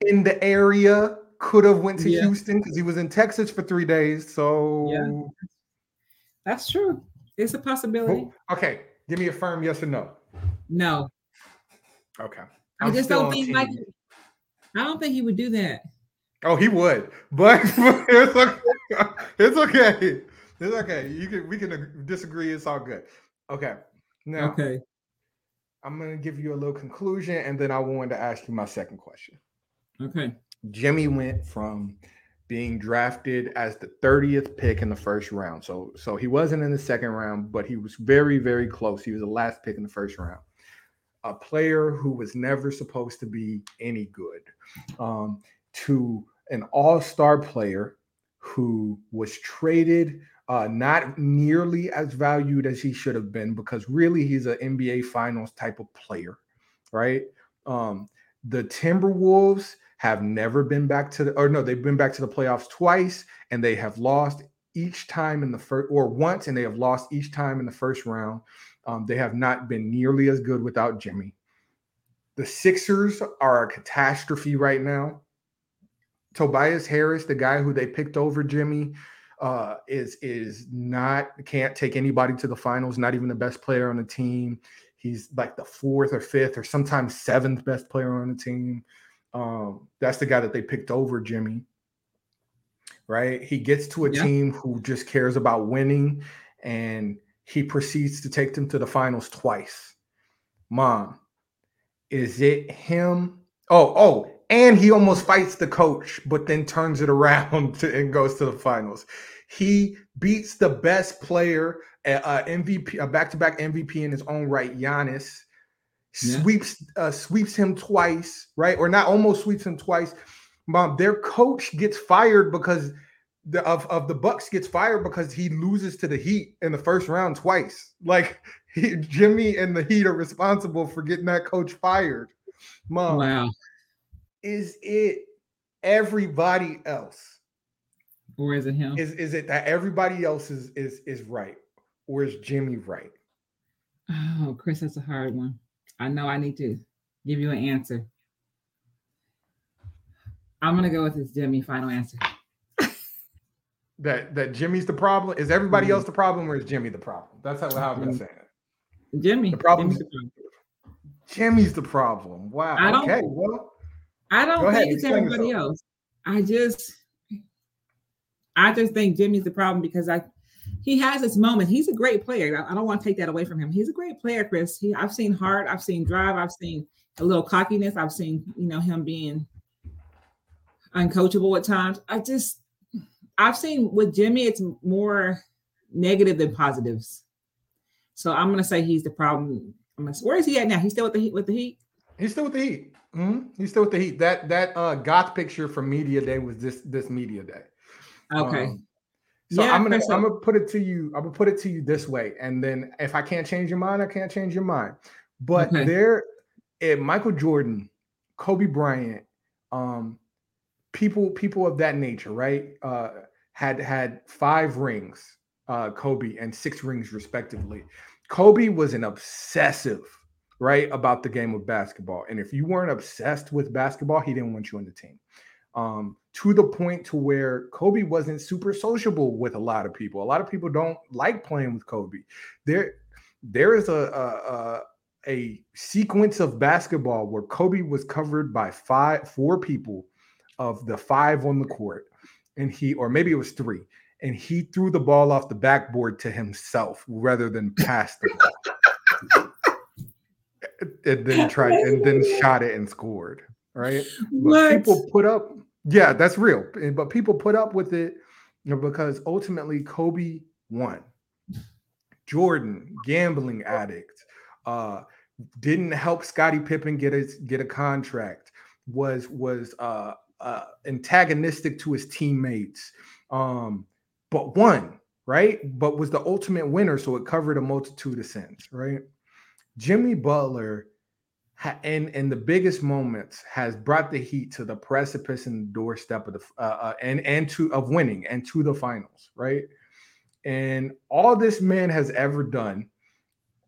in the area could have went to Yeah. Houston because he was in Texas for three days. So Yeah. That's true. It's a possibility. Okay, give me a firm yes or no. No, Okay. I I'm just don't think. Mike. I don't think he would do that. Oh, he would, but it's okay. It's okay. It's okay. You can we can disagree. It's all good. Okay. Now Okay. I'm gonna give you a little conclusion, and then I wanted to ask you my second question. Okay. Jimmy went from being drafted as the 30th pick in the first round. So so he wasn't in the second round, but he was very, very close. He was the last pick in the first round. A player who was never supposed to be any good. Um, to an all-star player who was traded uh, not nearly as valued as he should have been because really he's an NBA finals type of player, right? Um, the Timberwolves have never been back to the or no, they've been back to the playoffs twice and they have lost each time in the first or once and they have lost each time in the first round. Um, they have not been nearly as good without Jimmy. The Sixers are a catastrophe right now. Tobias Harris, the guy who they picked over Jimmy, uh, is is not can't take anybody to the finals. Not even the best player on the team. He's like the fourth or fifth or sometimes seventh best player on the team. Um, that's the guy that they picked over Jimmy. Right? He gets to a Yeah. team who just cares about winning, and he proceeds to take them to the finals twice. Mom, is it him? Oh, oh, and he almost fights the coach, but then turns it around to, and goes to the finals. He beats the best player, uh, uh, MVP, a back-to-back MVP in his own right, Giannis. Yeah. Sweeps, uh, sweeps him twice, right? Or not almost sweeps him twice. Mom, their coach gets fired because the of, of the Bucks gets fired because he loses to the Heat in the first round twice. Like he, Jimmy and the Heat are responsible for getting that coach fired. Mom, Wow. Is it everybody else? Or is it him? Is is it that everybody else is is is right, or is Jimmy right? Oh, Chris, that's a hard one. I know I need to give you an answer. I'm gonna go with this Jimmy final answer. That that Jimmy's the problem? Is everybody Mhm. else the problem, or is Jimmy the problem? That's how, how I'm gonna Mhm. say it. Jimmy. The problem Jimmy's the problem. Jimmy's the problem. Wow. I don't- okay. Well, I don't Go ahead, think it's everybody yourself. else. I just I just think Jimmy's the problem because I he has this moment. He's a great player. I, I don't want to take that away from him. He's a great player, Chris. He I've seen heart, I've seen drive, I've seen a little cockiness, I've seen, you know, him being uncoachable at times. I just I've seen with Jimmy, it's more negative than positives. So I'm gonna say he's the problem. I'm gonna, where is he at now? He's still with the Heat with the Heat. he's still with the Heat. Mhm. He's still with the Heat. That that uh goth picture from media day was this this media day. Okay. Um, so Yeah, I'm gonna Chris, I'm gonna put it to you. I'm gonna put it to you this way, and then if I can't change your mind, I can't change your mind. But Okay. there, eh, Michael Jordan, Kobe Bryant, um, people people of that nature, right? Uh, had had five rings, uh, Kobe, and six rings respectively. Kobe was an obsessive, right, about the game of basketball, and if you weren't obsessed with basketball, he didn't want you on the team um, to the point to where Kobe wasn't super sociable with a lot of people. A lot of people don't like playing with Kobe. There, there is a, a, a a sequence of basketball where Kobe was covered by five, four people of the five on the court, and he, or maybe it was three, and he threw the ball off the backboard to himself rather than pass the ball. And then tried and then shot it and scored. Right? But people put up yeah that's real eh, but people put up with it because ultimately kobe won. Jordan gambling addict uh didn't help scottie pippen get a get a contract was was uh uh antagonistic to his teammates um but won right? But was the ultimate winner so it covered a multitude of sins right jimmy butler ha- in in the biggest moments has brought the Heat to the precipice and the doorstep of the uh, uh, and and to of winning and to the finals, right? And all this man has ever done,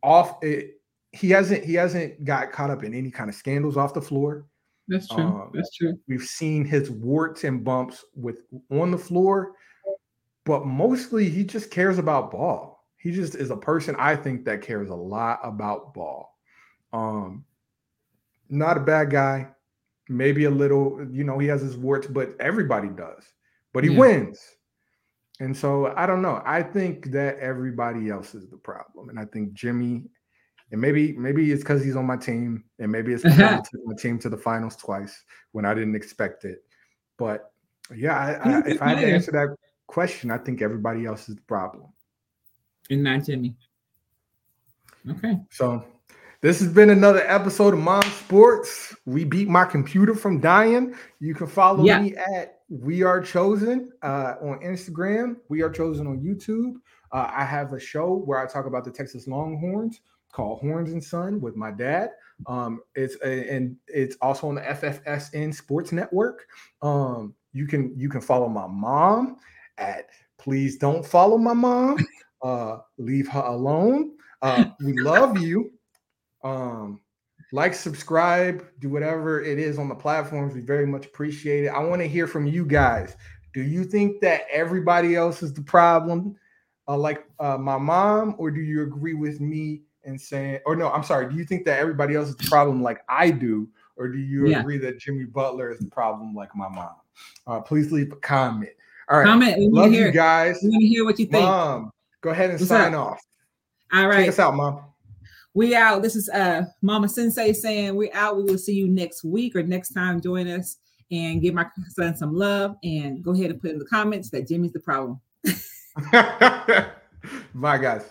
off it, he hasn't he hasn't got caught up in any kind of scandals off the floor. That's true. Um, That's true. We've seen his warts and bumps with on the floor, but mostly he just cares about ball. He just is a person I think that cares a lot about ball. Um, not a bad guy. Maybe a little, you know, he has his warts, but everybody does. But he yeah. wins. And so I don't know. I think that everybody else is the problem. And I think Jimmy and maybe maybe it's because he's on my team, and maybe it's because took my team to the finals twice when I didn't expect it. But yeah, I, I, if I had to answer that question, I think everybody else is the problem. And not Jimmy. Okay. So this has been another episode of Mom Sports. We beat my computer from dying. You can follow yeah. me at We Are Chosen uh, on Instagram. We Are Chosen on YouTube. Uh, I have a show where I talk about the Texas Longhorns called Horns and Son with my dad. Um, it's a, and it's also on the FFSN Sports Network. Um, you can you can follow my mom at please don't follow my mom. Uh, leave her alone. Uh, we love you. Um, like, subscribe, do whatever it is on the platforms. We very much appreciate it. I want to hear from you guys. Do you think that everybody else is the problem, uh, like uh, my mom, or do you agree with me and saying, or no, I'm sorry, do you think that everybody else is the problem like I do, or do you yeah. agree that Jimmy Butler is the problem like my mom? Uh, please leave a comment. All right, comment. We Love hear, you guys. We want to hear what you think. Mom, go ahead and What's sign up? off. All right, take us out, mom. We out. This is uh Mama Sensei saying we out. We will see you next week or next time. Join us and give my son some love and go ahead and put in the comments that Jimmy's the problem. Bye, guys.